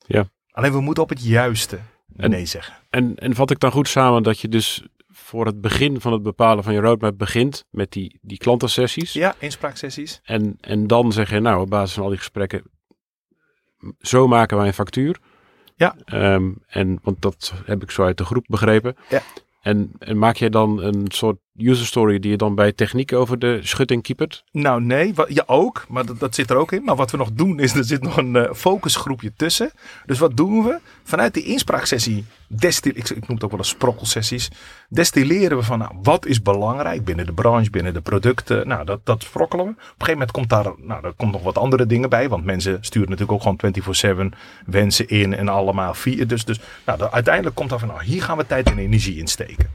Speaker 2: Ja.
Speaker 4: Alleen we moeten op het juiste
Speaker 2: En-
Speaker 4: nee zeggen.
Speaker 2: En, en vat ik dan goed samen dat je dus voor het begin van het bepalen van je roadmap begint met die, die klantensessies.
Speaker 4: Ja, inspraaksessies.
Speaker 2: En, en dan zeg je, nou, op basis van al die gesprekken, zo maken wij een factuur.
Speaker 4: Ja.
Speaker 2: Ehm, en, want dat heb ik zo uit de groep begrepen.
Speaker 4: Ja.
Speaker 2: En, en maak jij dan een soort user story die je dan bij techniek over de schutting kiepert?
Speaker 4: Nou nee, ja ook, maar dat, zit er ook in. Maar wat we nog doen is, er zit nog een eh, focusgroepje tussen. Dus wat doen we? Vanuit die inspraaksessie, destil, ik, ik noem het ook wel eens sprokkelsessies, destilleren we van nou, wat is belangrijk binnen de branche, binnen de producten. Nou, dat, dat sprokkelen we. Op een gegeven moment komt daar, nou, er komt nog wat andere dingen bij. Want mensen sturen natuurlijk ook gewoon 24-7 wensen in en allemaal vier. Dus, dus nou, uiteindelijk komt daar van, nou, hier gaan we tijd en energie in steken.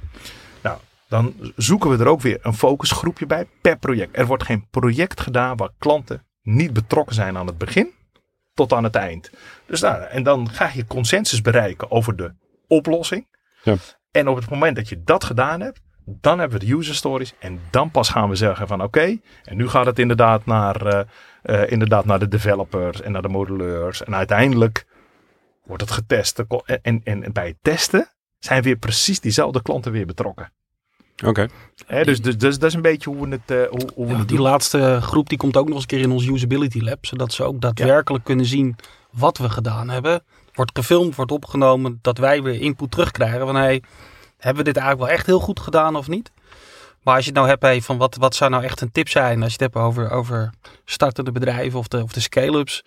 Speaker 4: Dan zoeken we er ook weer een focusgroepje bij per project. Er wordt geen project gedaan waar klanten niet betrokken zijn aan het begin tot aan het eind. Dus nou, en dan ga je consensus bereiken over de oplossing.
Speaker 2: Ja.
Speaker 4: En op het moment dat je dat gedaan hebt, dan hebben we de user stories. En dan pas gaan we zeggen van oké, en nu gaat het inderdaad naar, eh, eh, inderdaad naar de developers en naar de modelleurs. En uiteindelijk wordt het getest. En, en, en bij het testen zijn weer precies diezelfde klanten weer betrokken.
Speaker 2: Oké.
Speaker 4: Hè, dus, dus, dus dat is een beetje hoe we het, eh, hoe, hoe we
Speaker 3: Ja,
Speaker 4: het
Speaker 3: die
Speaker 4: doen.
Speaker 3: laatste groep die komt ook nog eens een keer in ons usability lab. Zodat ze ook daadwerkelijk kunnen zien wat we gedaan hebben. Wordt gefilmd, wordt opgenomen. Dat wij weer input terugkrijgen van hey, hebben we dit eigenlijk wel echt heel goed gedaan of niet? Maar als je het nou hebt hey, van wat, wat zou nou echt een tip zijn. Als je het hebt over, over startende bedrijven of de, of de scale-ups.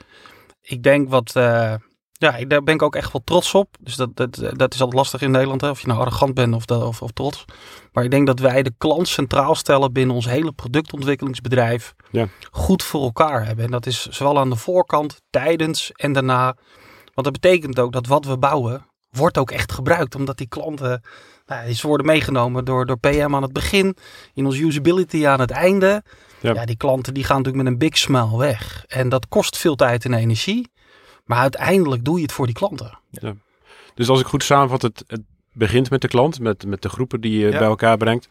Speaker 3: Ik denk wat... eh, ja, daar ben ik ook echt wel trots op. Dus dat, dat, dat is altijd lastig in Nederland. Hè? Of je nou arrogant bent of, dat, of, of trots. Maar ik denk dat wij de klant centraal stellen binnen ons hele productontwikkelingsbedrijf.
Speaker 2: Ja.
Speaker 3: Goed voor elkaar hebben. En dat is zowel aan de voorkant, tijdens en daarna. Want dat betekent ook dat wat we bouwen, wordt ook echt gebruikt. Omdat die klanten, nou, ze worden meegenomen door, door PM aan het begin. In ons usability aan het einde.
Speaker 2: Ja.
Speaker 3: Ja. die klanten die gaan natuurlijk met een big smile weg. En dat kost veel tijd en energie. Maar uiteindelijk doe je het voor die klanten.
Speaker 2: Dus als ik goed samenvat, het, het begint met de klant, met, met de groepen die je
Speaker 4: Ja.
Speaker 2: bij elkaar brengt.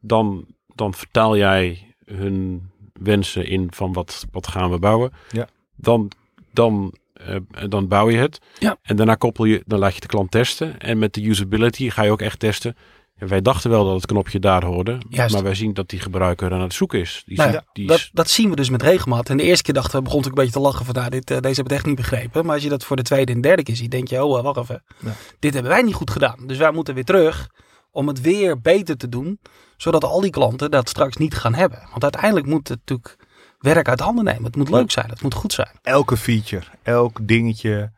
Speaker 2: Dan, dan vertaal jij hun wensen in van wat, wat gaan we bouwen.
Speaker 4: Ja.
Speaker 2: Dan, dan, eh, dan bouw je het.
Speaker 3: Ja.
Speaker 2: En daarna koppel je, dan laat je de klant testen. En met de usability ga je ook echt testen. En wij dachten wel dat het knopje daar hoorde.
Speaker 3: Juist.
Speaker 2: Maar wij zien dat die gebruiker aan het zoeken is. Die,
Speaker 3: Nou
Speaker 2: die
Speaker 3: dat,
Speaker 2: is-
Speaker 3: dat zien we dus met regelmaat. En de eerste keer dachten we, begon natuurlijk een beetje te lachen van, nou, dit, eh, deze hebben het echt niet begrepen. Maar als je dat voor de tweede en derde keer ziet, denk je, oh, eh, wacht even.
Speaker 4: Ja.
Speaker 3: Dit hebben wij niet goed gedaan. Dus wij moeten weer terug om het weer beter te doen. Zodat al die klanten dat straks niet gaan hebben. Want uiteindelijk moet het natuurlijk werk uit handen nemen. Het moet leuk zijn, het moet goed zijn.
Speaker 4: elke feature, elk dingetje,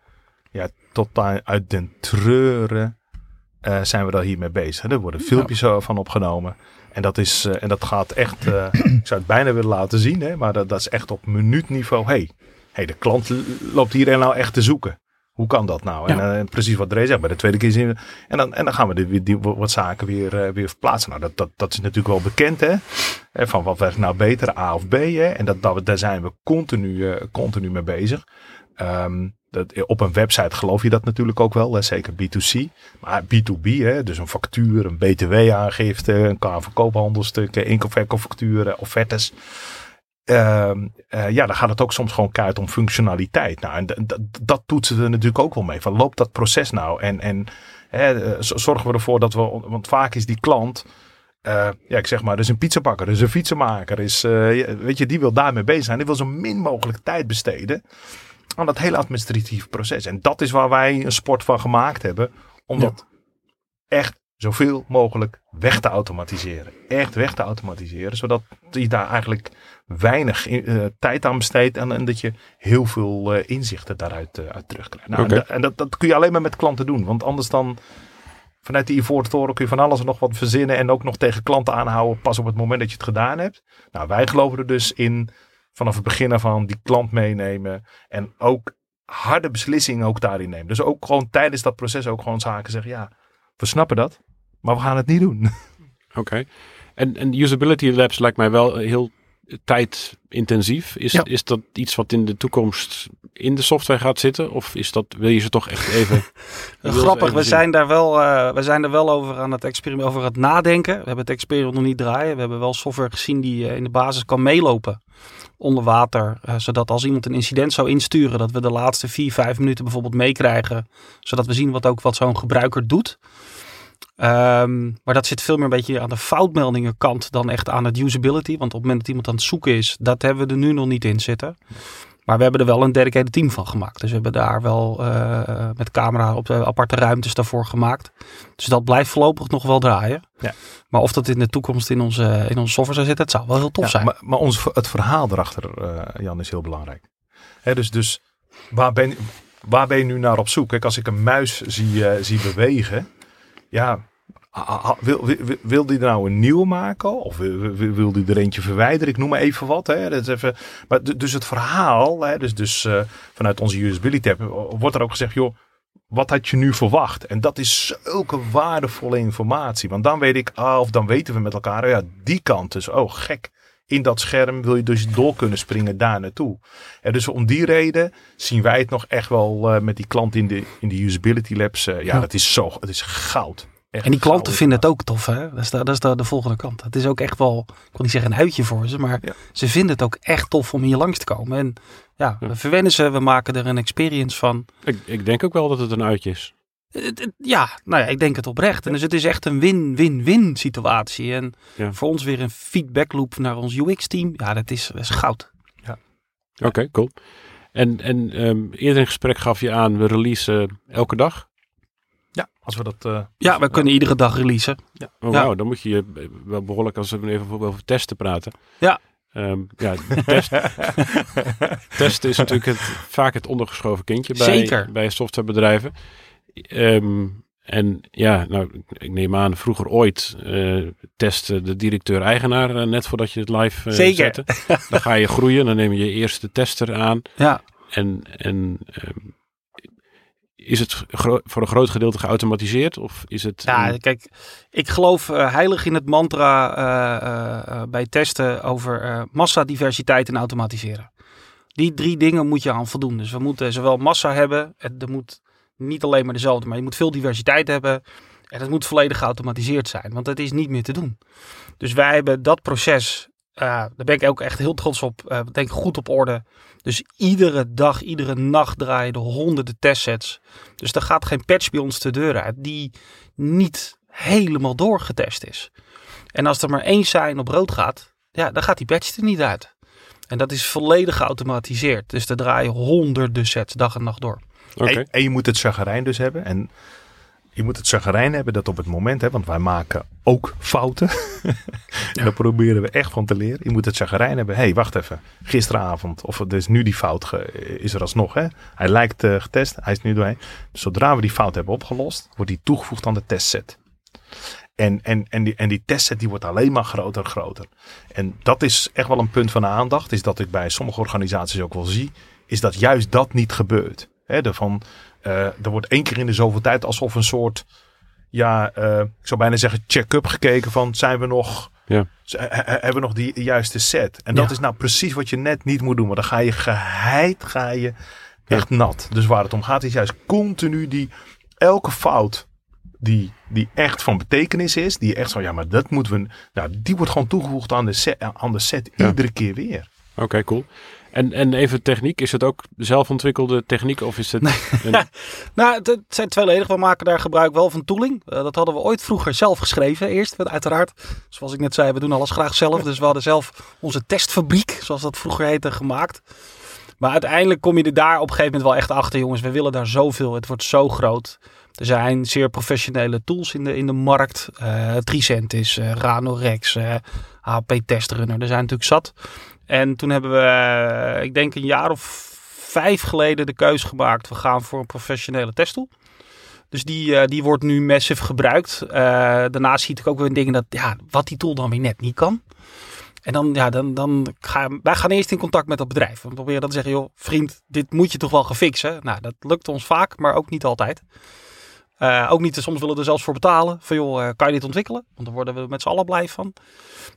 Speaker 4: ja, tot aan- uit den treuren eh, zijn we daar hiermee bezig. Er worden filmpjes van opgenomen. En dat, is, eh, en dat gaat echt, eh, [clears throat] ik zou het bijna willen laten zien, hè, maar dat, dat is echt op minuutniveau. hey, hey, de klant loopt hierin nou echt te zoeken. Hoe kan dat nou? En precies wat Dre zegt, bij de tweede keer zien we. En dan, en dan gaan we die, die, wat zaken weer, weer verplaatsen. Nou, dat, dat, dat is natuurlijk wel bekend, hè? Van wat werkt nou beter, A of B? Hè? En dat, dat, daar zijn we continu, continu mee bezig. Ehm, dat, op een website geloof je dat natuurlijk ook wel, hè? zeker B2C. Maar B2B, hè? dus een factuur, een BTW-aangifte, een verkoophandelstuk, inkoopverkoopfacturen, offertes. Ehm, eh, ja, dan gaat het ook soms gewoon keihard om functionaliteit. Nou, en dat toetsen we natuurlijk ook wel mee. Van loopt dat proces nou? En, en hè, eh, zorgen we ervoor dat we, want vaak is die klant, eh, ja, ik zeg maar, is een pizzabakker, er is een fietsenmaker, er is, eh, weet je, die wil daarmee bezig zijn. Die wil zo min mogelijk tijd besteden aan dat hele administratieve proces. En dat is waar wij een sport van gemaakt hebben, om
Speaker 3: Ja.
Speaker 4: dat echt zoveel mogelijk weg te automatiseren. Echt weg te automatiseren, zodat je daar eigenlijk weinig eh, tijd aan besteedt en, en dat je heel veel eh, inzichten daaruit eh, uit terugkrijgt. Nou, en dat, dat kun je alleen maar met klanten doen, want anders dan vanuit die ivoren toren kun je van alles en nog wat verzinnen en ook nog tegen klanten aanhouden pas op het moment dat je het gedaan hebt. Nou, wij geloven er dus in vanaf het begin af aan die klant meenemen en ook harde beslissingen ook daarin nemen. Dus ook gewoon tijdens dat proces ook gewoon zaken zeggen, ja, we snappen dat, maar we gaan het niet doen. [laughs]
Speaker 2: Oké. En, en usability labs lijkt mij wel heel tijdintensief. Is,
Speaker 3: Ja.
Speaker 2: is dat iets wat in de toekomst in de software gaat zitten? Of is dat, wil je ze toch echt even... [laughs]
Speaker 3: Grappig,
Speaker 2: even
Speaker 3: we zijn, daar wel, eh, we zijn er wel over aan het experiment, over het nadenken. We hebben het experiment nog niet draaien. We hebben wel software gezien die eh, in de basis kan meelopen onder water. eh, zodat als iemand een incident zou insturen, dat we de laatste vier, vijf minuten bijvoorbeeld meekrijgen. Zodat we zien wat ook wat zo'n gebruiker doet. Ehm, maar dat zit veel meer een beetje aan de foutmeldingenkant dan echt aan het usability. Want op het moment dat iemand aan het zoeken is, dat hebben we er nu nog niet in zitten. Maar we hebben er wel een dedicated team van gemaakt. Dus we hebben daar wel uh, met camera op de aparte ruimtes daarvoor gemaakt. Dus dat blijft voorlopig nog wel draaien.
Speaker 4: Ja.
Speaker 3: Maar of dat in de toekomst in onze, in onze software zou zitten, het zou wel heel tof
Speaker 4: Ja,
Speaker 3: zijn.
Speaker 4: Maar, maar ons, het verhaal erachter, eh, Jan, is heel belangrijk. Hè, dus dus waar, ben, waar ben je nu naar op zoek? Kijk, als ik een muis zie, eh, zie bewegen, ja, wil, wil, wil- wil die er nou een nieuwe maken? Of wil, wil, wil die er eentje verwijderen? Ik noem maar even wat. Hè. Dat is even, maar du- dus het verhaal, hè, dus, dus eh, vanuit onze usability tab, wordt er ook gezegd, joh, wat had je nu verwacht? En dat is zulke waardevolle informatie. Want dan weet ik, ah, of dan weten we met elkaar, ja, die kant dus, oh gek. In dat scherm wil je dus door kunnen springen daar naartoe. En dus om die reden zien wij het nog echt wel eh, met die klant in de, in de usability labs. eh, ja,
Speaker 3: Ja.
Speaker 4: dat is zo, het is goud.
Speaker 3: En die klanten vinden het ook tof, hè? Dat is, de, dat is de, de volgende kant. Het is ook echt wel, ik wil niet zeggen een uitje voor ze, maar
Speaker 4: Ja.
Speaker 3: ze vinden het ook echt tof om hier langs te komen. En ja, we verwennen ze, we maken er een experience van.
Speaker 2: Ik, ik denk ook wel dat het een uitje is.
Speaker 3: Het- het- Ja, nou ja, ik denk het oprecht. En dus het is echt een win-win-win situatie. En
Speaker 2: Ja.
Speaker 3: voor ons weer een feedback loop naar ons UX-team. Ja, dat is, dat is goud.
Speaker 2: Oké, cool. En, en ehm, eerder in gesprek gaf je aan, we releasen elke dag.
Speaker 4: Ja, als we dat... eh,
Speaker 3: Ja, we kunnen iedere dag releasen.
Speaker 2: Oh,
Speaker 3: Ja.
Speaker 2: wauw, dan moet je je wel behoorlijk, als we even over, over testen praten.
Speaker 3: Ja.
Speaker 2: Ehm, ja, test, [laughs] testen is natuurlijk het, vaak het ondergeschoven kindje bij,
Speaker 3: Zeker.
Speaker 2: bij softwarebedrijven. Ehm, en ja, nou, ik neem aan, vroeger ooit eh testte de directeur-eigenaar eh, net voordat je het live eh
Speaker 3: Zeker.
Speaker 2: zette. Dan ga je groeien, dan neem je je eerste tester aan.
Speaker 3: Ja,
Speaker 2: En, en ehm, is het voor een groot gedeelte geautomatiseerd? Of is het...
Speaker 3: Ja,
Speaker 2: een-
Speaker 3: kijk, ik geloof eh, heilig in het mantra eh, eh, bij testen over massadiversiteit en automatiseren. Die drie dingen moet je aan voldoen. Dus we moeten zowel massa hebben, het, er moet niet alleen maar dezelfde, maar je moet veel diversiteit hebben. En het moet volledig geautomatiseerd zijn, want het is niet meer te doen. Dus wij hebben dat proces, eh, daar ben ik ook echt heel trots op, eh denk goed op orde. Dus iedere dag, iedere nacht draaien de honderden testsets. Dus er gaat geen patch bij ons de deur uit die niet helemaal doorgetest is. En als er maar één sign op rood gaat, ja, dan gaat die patch er niet uit. En dat is volledig geautomatiseerd. Dus er draaien honderden sets dag en nacht door.
Speaker 2: Oké.
Speaker 4: en, en je moet het chagrijn dus hebben. En je moet het chagrijn hebben dat op het moment, hè, want wij maken ook fouten. [laughs] en daar proberen we echt van te leren. Je moet het chagrijn hebben. Hé, hey, wacht even. Gisteravond, of er is nu die fout, is er alsnog. Hè? Hij lijkt eh, getest, hij is nu doorheen. Dus zodra we die fout hebben opgelost, wordt die toegevoegd aan de testset. En, en, en, die, en die testset die wordt alleen maar groter en groter. En dat is echt wel een punt van aandacht. Is dat ik bij sommige organisaties ook wel zie. Is dat juist dat niet gebeurt. Hè, de van, eh, er wordt één keer in de zoveel tijd alsof een soort. Ja, eh, ik zou bijna zeggen check-up gekeken van zijn we nog.
Speaker 2: Ja.
Speaker 4: hebben we nog die juiste set? En dat
Speaker 3: Ja.
Speaker 4: is nou precies wat je net niet moet doen. Want dan ga je geheid, ga je echt nat. Dus waar het om gaat is juist continu die elke fout die, die echt van betekenis is, die echt zo, ja, maar dat moeten we, nou, die wordt gewoon toegevoegd aan de set, aan de set iedere keer weer.
Speaker 2: Oké, cool. En, en even techniek, is het ook zelfontwikkelde techniek of is het... een- [laughs]
Speaker 3: Nou, het, het zijn tweeledig. We maken daar gebruik wel van tooling. Eh, dat hadden we ooit vroeger zelf geschreven eerst. Want Uiteraard, zoals ik net zei, we doen alles graag zelf. Dus we hadden zelf onze testfabriek, zoals dat vroeger heette, gemaakt. Maar uiteindelijk kom je er daar op een gegeven moment wel echt achter. Jongens, we willen daar zoveel. Het wordt zo groot. Er zijn zeer professionele tools in de, in de markt. Eh Tricentis, eh Ranorex, eh HP Testrunner. Er zijn natuurlijk zat. En toen hebben we, eh, ik denk een jaar of vijf geleden de keuze gemaakt. We gaan voor een professionele testtool. Dus die, eh, die wordt nu massive gebruikt. Eh, daarnaast zie ik ook weer dingen dat, ja, wat die tool dan weer net niet kan. En dan, ja, dan, dan gaan wij gaan eerst in contact met dat bedrijf. We proberen dan te zeggen, joh, vriend, dit moet je toch wel gaan fixen. Nou, dat lukt ons vaak, maar ook niet altijd. Eh, ook niet, soms willen we er zelfs voor betalen. Van joh, eh, kan je dit ontwikkelen? Want daar worden we met z'n allen blij van.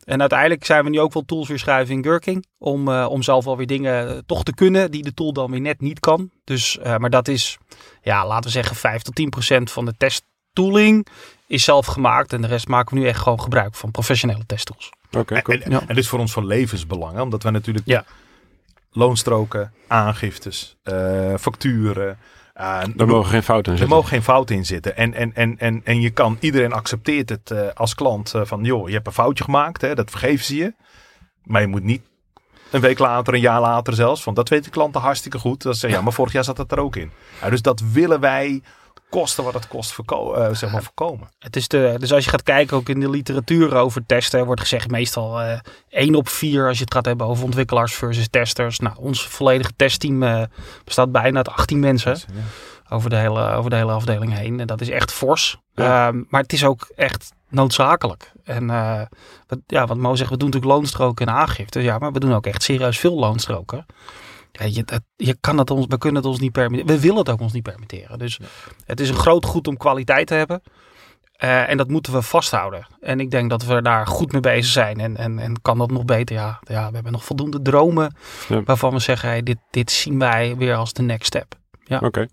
Speaker 3: En uiteindelijk zijn we nu ook wel tools weer schrijven in Gherkin. Om, eh, om zelf wel weer dingen toch te kunnen die de tool dan weer net niet kan. Dus, eh, maar dat is, ja, laten we zeggen 5 tot 10 procent van de testtooling is zelf gemaakt. En de rest maken we nu echt gewoon gebruik van professionele testtools.
Speaker 2: Oké, cool.
Speaker 4: En, en,
Speaker 3: Ja.
Speaker 4: en dit is voor ons van levensbelang, omdat we natuurlijk
Speaker 3: Ja.
Speaker 4: loonstroken, aangiftes, eh, facturen. Eh,
Speaker 2: Daar mogen geen fouten in
Speaker 4: er
Speaker 2: zitten.
Speaker 4: mogen geen fouten in zitten. En, en, en, en, en je kan, iedereen accepteert het eh, als klant eh, van, joh, je hebt een foutje gemaakt, hè, dat vergeven ze je. Maar je moet niet Een week later, een jaar later zelfs. Want dat weten klanten hartstikke goed. Dat ze ja, maar vorig jaar zat het er ook in. Ja, dus dat willen wij kosten wat het kost voorko eh, zeg maar voorkomen.
Speaker 3: Het is de, dus als je gaat kijken, ook in de literatuur over testen, wordt gezegd meestal eh 1 op 4 als je het gaat hebben over ontwikkelaars versus testers. Nou, ons volledige testteam eh, bestaat bijna uit 18 mensen
Speaker 4: ja.
Speaker 3: over de, hele, over de hele afdeling heen. En dat is echt fors.
Speaker 2: Ja.
Speaker 3: Ehm, maar het is ook echt noodzakelijk. En wat, ja, wat Mo zegt, we doen natuurlijk loonstroken en aangifte. Ja, maar we doen ook echt serieus veel loonstroken. Ja, je, dat, je kan het ons, we kunnen het ons niet permitteren. We willen het ook ons niet permitteren. Dus het is een groot goed om kwaliteit te hebben. Eh, en dat moeten we vasthouden. En ik denk dat we daar goed mee bezig zijn. En, en, en kan dat nog beter? Ja, ja we hebben nog voldoende dromen
Speaker 2: Ja.
Speaker 3: waarvan we zeggen, hey, dit, dit zien wij weer als de next step.
Speaker 2: Oké.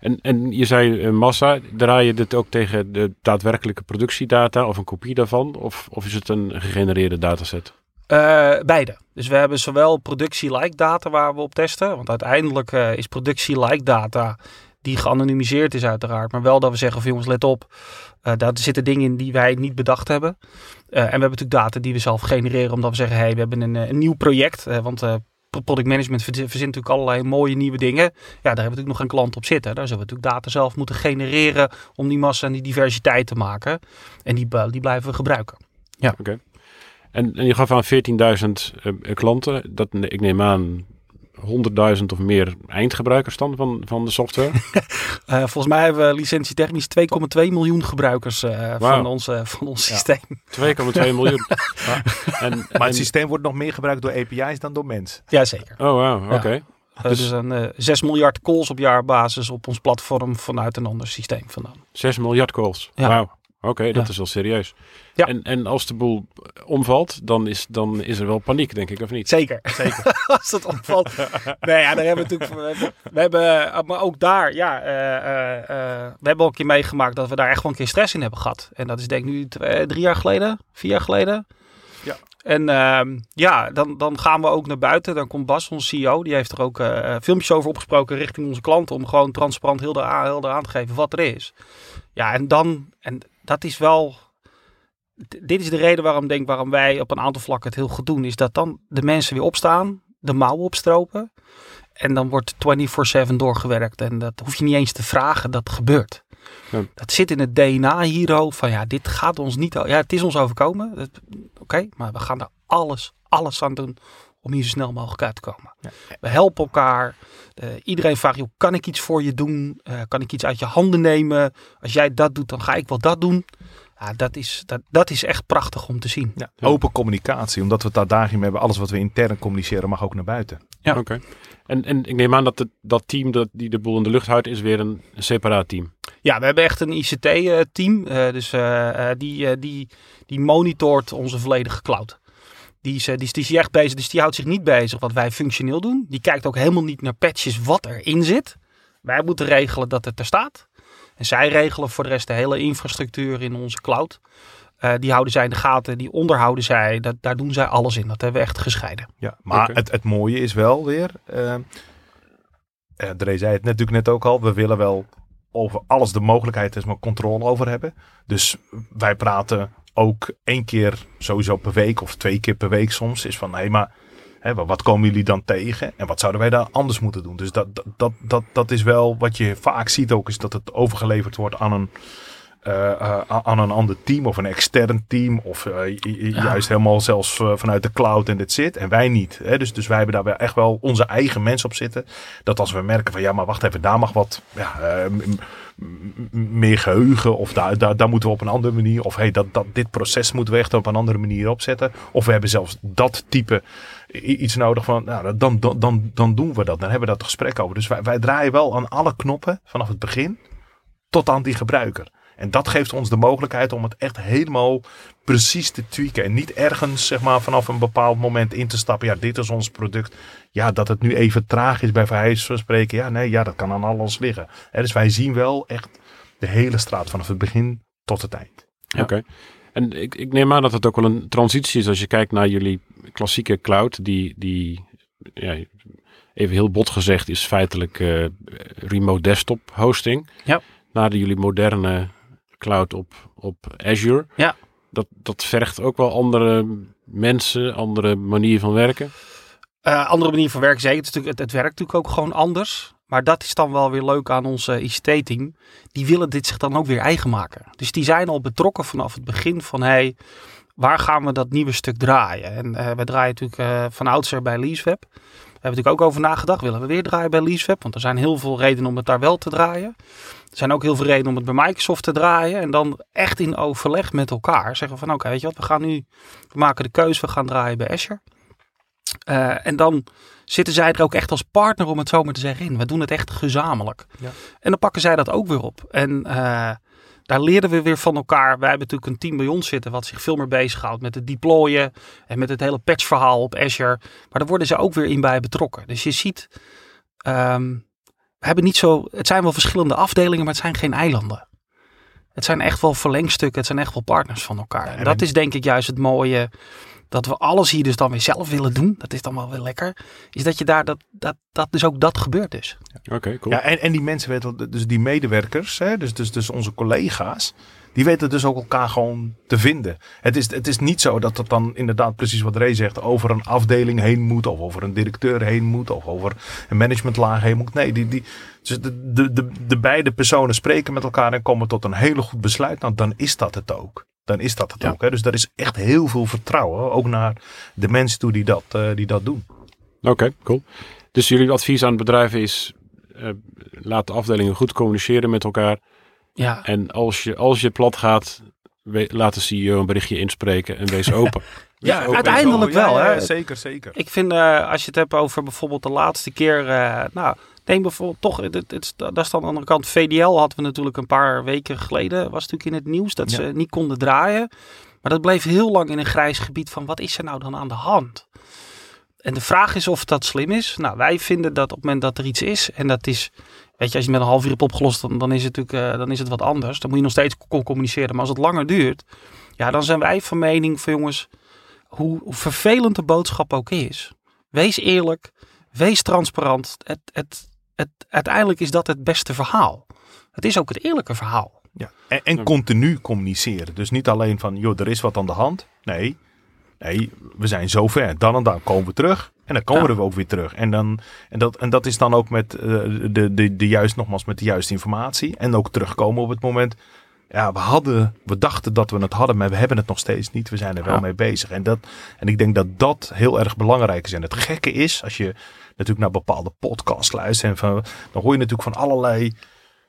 Speaker 2: En, en je zei eh, massa, draai je dit ook tegen de daadwerkelijke productiedata of een kopie daarvan? Of, of is het een gegenereerde dataset?
Speaker 3: Eh, beide. Dus we hebben zowel productie-like data waar we op testen. Want uiteindelijk eh, is productie-like data die geanonimiseerd is uiteraard. Maar wel dat we zeggen van jongens let op. eh, daar zitten dingen in die wij niet bedacht hebben. Eh, en we hebben natuurlijk data die we zelf genereren. Omdat we zeggen hey, we hebben een, een nieuw project. want eh, product management verzi- verzint natuurlijk allerlei mooie nieuwe dingen. Ja, daar hebben we natuurlijk nog geen klant op zitten. Daar zullen we natuurlijk data zelf moeten genereren. Om die massa en die diversiteit te maken. En die, die blijven we gebruiken.
Speaker 2: En, en je gaf aan 14.000 eh, klanten. Dat, ik neem aan 100.000 of meer eindgebruikers dan van, van de software. [laughs]
Speaker 3: Eh, volgens mij hebben we licentietechnisch 2,2 miljoen gebruikers eh, van, ons, van ons
Speaker 4: Ja.
Speaker 3: systeem.
Speaker 2: 2,2 [laughs] miljoen. En,
Speaker 4: Maar
Speaker 2: en-
Speaker 4: het systeem wordt nog meer gebruikt door API's dan door mensen.
Speaker 3: Jazeker.
Speaker 2: Oh, wow,
Speaker 3: Ja.
Speaker 2: oké.
Speaker 3: Eh,
Speaker 2: Dus-
Speaker 3: dus een eh 6 miljard calls op jaarbasis op ons platform vanuit een ander systeem vandaan.
Speaker 2: 6 miljard calls.
Speaker 3: Ja.
Speaker 2: Wauw. Oké, dat
Speaker 3: Ja.
Speaker 2: is wel serieus.
Speaker 3: Ja.
Speaker 2: En, en als de boel omvalt, dan is, dan is er wel paniek, denk ik, of niet?
Speaker 3: Zeker, zeker. [laughs] Als het opvalt. nee, ja, daar hebben we natuurlijk. We hebben, eh, maar ook daar, ja, eh, eh, we hebben ook een keer meegemaakt dat we daar echt wel een keer stress in hebben gehad. En dat is denk ik nu twee- drie jaar geleden, vier jaar geleden.
Speaker 4: Ja.
Speaker 3: En ehm, ja, dan, dan gaan we ook naar buiten. Dan komt Bas, onze CEO, die heeft er ook filmpjes over opgesproken richting onze klanten. Om gewoon transparant heel de, aan, heel de aan te geven wat er is. Ja, en dan, en dat is wel. Dit is de reden waarom ik denk waarom wij op een aantal vlakken het heel goed doen. Is dat dan de mensen weer opstaan, de mouwen opstropen. En dan wordt 24-7 doorgewerkt. En dat hoef je niet eens te vragen, dat gebeurt.
Speaker 2: Ja.
Speaker 3: Dat zit in het DNA hier ook. Van ja, dit gaat ons niet. Ja, het is ons overkomen. Oké, maar we gaan er alles, alles aan doen om hier zo snel mogelijk uit te komen.
Speaker 4: Ja.
Speaker 3: We helpen elkaar. Eh, iedereen vraagt, joh, kan ik iets voor je doen? Eh, kan ik iets uit je handen nemen? Als jij dat doet, dan ga ik wel dat doen. Ja, dat is, dat, dat is echt prachtig om te zien.
Speaker 4: Ja. Open communicatie, omdat we het daar dagen hebben. Alles wat we intern communiceren mag ook naar buiten.
Speaker 3: Ja.
Speaker 2: Oké. En, en ik neem aan dat het, dat team dat, die de boel in de lucht houdt, is weer een, een separaat team.
Speaker 3: Ja, we hebben echt een ICT-team. dus eh, eh, die, eh, die, die monitort onze volledige cloud. Die is, eh, die, is, die is echt bezig. Dus die houdt zich niet bezig wat wij functioneel doen. Die kijkt ook helemaal niet naar patches wat erin zit. Wij moeten regelen dat het er staat. En zij regelen voor de rest de hele infrastructuur in onze cloud. Eh, die houden zij in de gaten, die onderhouden zij. Dat, daar doen zij alles in. Dat hebben we echt gescheiden.
Speaker 4: Ja, maar het, het mooie is wel weer. eh eh, Dre zei het natuurlijk net ook al. We willen wel over alles de mogelijkheid is maar controle over hebben. Dus wij praten ook één keer sowieso per week of twee keer per week soms. Is van hé, maar hè, wa- wat komen jullie dan tegen? En wat zouden wij daar anders moeten doen? Dus dat, dat, dat, dat, is wel wat je vaak ziet ook. Is dat het overgeleverd wordt aan een. eh, eh, aan een ander team of een extern team of eh, ju- ju- juist helemaal zelfs vanuit de cloud en dit zit en wij niet. Hè? Dus, dus wij hebben daar wel echt wel onze eigen mensen op zitten. Dat als we merken van ja, maar wacht even, daar mag wat ja, meer geheugen of daar, daar, daar moeten we op een andere manier of hey, dat, dat, dit proces moeten we echt op een andere manier opzetten. Of we hebben zelfs dat type iets nodig van, nou, dan, dan, dan, dan doen we dat. Dan hebben we dat gesprek over. Dus wij, wij draaien wel aan alle knoppen vanaf het begin tot aan die gebruiker. En dat geeft ons de mogelijkheid om het echt helemaal precies te tweaken. En niet ergens zeg maar, vanaf een bepaald moment in te stappen. Ja, dit is ons product. Ja, dat het nu even traag is bij verhuis van spreken. Ja, nee, ja, dat kan aan alles liggen. Hè, dus wij zien wel echt de hele straat vanaf het begin tot het eind.
Speaker 3: Ja.
Speaker 2: Oké. En ik, ik neem aan dat het ook wel een transitie is als je kijkt naar jullie klassieke cloud, die, die ja, even heel bot gezegd is feitelijk eh, remote desktop hosting.
Speaker 3: Ja.
Speaker 2: Naar de jullie moderne cloud op, op Azure.
Speaker 3: Ja.
Speaker 2: Dat, dat vergt ook wel andere mensen, andere manier van werken.
Speaker 3: Eh, andere manier van werken, zeker. Het, is natuurlijk- het, het werkt natuurlijk ook gewoon anders. Maar dat is dan wel weer leuk aan ons eh, ICT-team. Die willen dit zich dan ook weer eigen maken. Dus die zijn al betrokken vanaf het begin van... Hey, waar gaan we dat nieuwe stuk draaien? En eh, we draaien natuurlijk eh, van oudsher bij Leaseweb. We hebben natuurlijk ook over nagedacht. Willen we weer draaien bij Leaseweb? Want er zijn heel veel redenen om het daar wel te draaien. Er zijn ook heel veel redenen om het bij Microsoft te draaien. En dan echt in overleg met elkaar zeggen van... Oké, weet je wat, we gaan nu... We maken de keuze, we gaan draaien bij Azure. Eh, en dan zitten zij er ook echt als partner, om het zo maar te zeggen, in. We doen het echt gezamenlijk.
Speaker 4: Ja.
Speaker 3: En dan pakken zij dat ook weer op. En eh, daar leren we weer van elkaar. Wij hebben natuurlijk een team bij ons zitten wat zich veel meer bezighoudt met het deployen en met het hele patchverhaal op Azure. Maar daar worden ze ook weer in bij betrokken. Dus je ziet, ehm, hebben niet zo, het zijn wel verschillende afdelingen, maar het zijn geen eilanden. Het zijn echt wel verlengstukken, het zijn echt wel partners van elkaar.
Speaker 4: Ja,
Speaker 3: en dat is denk ik juist het mooie dat we alles hier dus dan weer zelf willen doen. Dat is dan wel weer lekker. Is dat je daar, dat, dat, dat dus ook dat gebeurt dus.
Speaker 2: Oké, cool.
Speaker 4: Ja, en, en die mensen weten, dus die medewerkers, hè, dus, dus, dus onze collega's, die weten dus ook elkaar gewoon te vinden. Het is, het is niet zo dat het dan inderdaad precies wat Ray zegt, over een afdeling heen moet, of over een directeur heen moet, of over een managementlaag heen moet. Nee, die, die, dus de, de, de, de beide personen spreken met elkaar en komen tot een hele goed besluit. Nou, dan is dat het ook. Dan is dat het
Speaker 2: Ja.
Speaker 4: ook. Hè. Dus er is echt heel veel vertrouwen, ook naar de mensen toe die dat, eh, die dat doen.
Speaker 2: Oké, cool. Dus jullie advies aan bedrijven is, eh, laat de afdelingen goed communiceren met elkaar.
Speaker 3: Ja,
Speaker 2: En als je, als je plat gaat, we- laat de CEO een berichtje inspreken en wees open. [laughs] Wees
Speaker 3: Ja,
Speaker 2: open.
Speaker 3: uiteindelijk wel,
Speaker 4: Ja, ja,
Speaker 3: hè.
Speaker 4: zeker, zeker.
Speaker 3: ik vind eh, als je het hebt over bijvoorbeeld de laatste keer. eh, nou, neem bijvoorbeeld toch, het, het, is- dat is dan aan de andere kant. VDL hadden we natuurlijk een paar weken geleden. Was natuurlijk in het nieuws dat
Speaker 4: Ja.
Speaker 3: ze niet konden draaien. Maar dat bleef heel lang in een grijs gebied van wat is er nou dan aan de hand? En de vraag is of dat slim is. Nou, wij vinden dat op het moment dat er iets is en dat is, weet je, als je met een half uur hebt opgelost, dan, dan is het natuurlijk, eh, dan is het wat anders. Dan moet je nog steeds communiceren. Maar als het langer duurt, ja, dan zijn wij van mening van jongens, hoe, vervelend de boodschap ook is. Wees eerlijk, wees transparant. Het, het, het, uiteindelijk is dat het beste verhaal. Het is ook het eerlijke verhaal.
Speaker 4: Ja. En, en continu communiceren. Dus niet alleen van, joh, er is wat aan de hand. Nee, nee we zijn zover. Dan en dan komen we terug. En dan komen
Speaker 3: Ja.
Speaker 4: we ook weer terug. En, dan, en, dat, en dat is dan ook met, eh, de, de, de juist, nogmaals, met de juiste informatie. En ook terugkomen op het moment. Ja, we hadden, we dachten dat we het hadden, maar we hebben het nog steeds niet. We zijn er wel
Speaker 2: Ja.
Speaker 4: mee bezig. En, dat, en ik denk dat dat heel erg belangrijk is. En het gekke is, als je natuurlijk naar bepaalde podcasts luistert, en van, dan hoor je natuurlijk van allerlei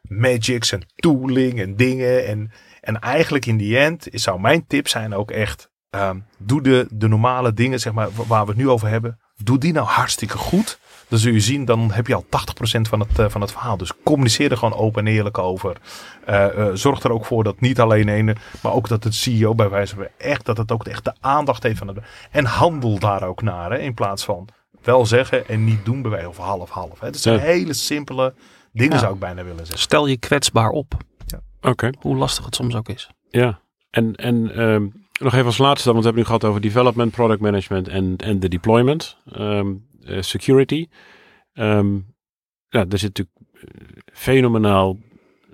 Speaker 4: magics en tooling en dingen. En, en eigenlijk in die end is, zou mijn tip zijn ook echt, ehm, doe de, de normale dingen, zeg maar, wa- waar we het nu over hebben, doe die nou hartstikke goed. Dan zul je zien, dan heb je al 80% van het, eh, van het verhaal. Dus communiceer er gewoon open en eerlijk over. Eh, eh, zorg er ook voor dat niet alleen ene, maar ook dat het CEO bij wijze van echt, dat het ook echt de aandacht heeft van het. En handel daar ook naar, hè, in plaats van wel zeggen en niet doen bij wijze van half-half. hè. Het zijn
Speaker 2: Ja.
Speaker 4: hele simpele dingen,
Speaker 3: Ja.
Speaker 4: zou ik bijna willen zeggen.
Speaker 3: Stel je kwetsbaar op,
Speaker 2: Oké,
Speaker 3: hoe lastig het soms ook is.
Speaker 2: ja. En, en ehm, nog even als laatste, dan, want we hebben nu gehad over development, product management en, en de deployment. Ehm, eh, security. Ehm, ja, er zit natuurlijk eh, fenomenaal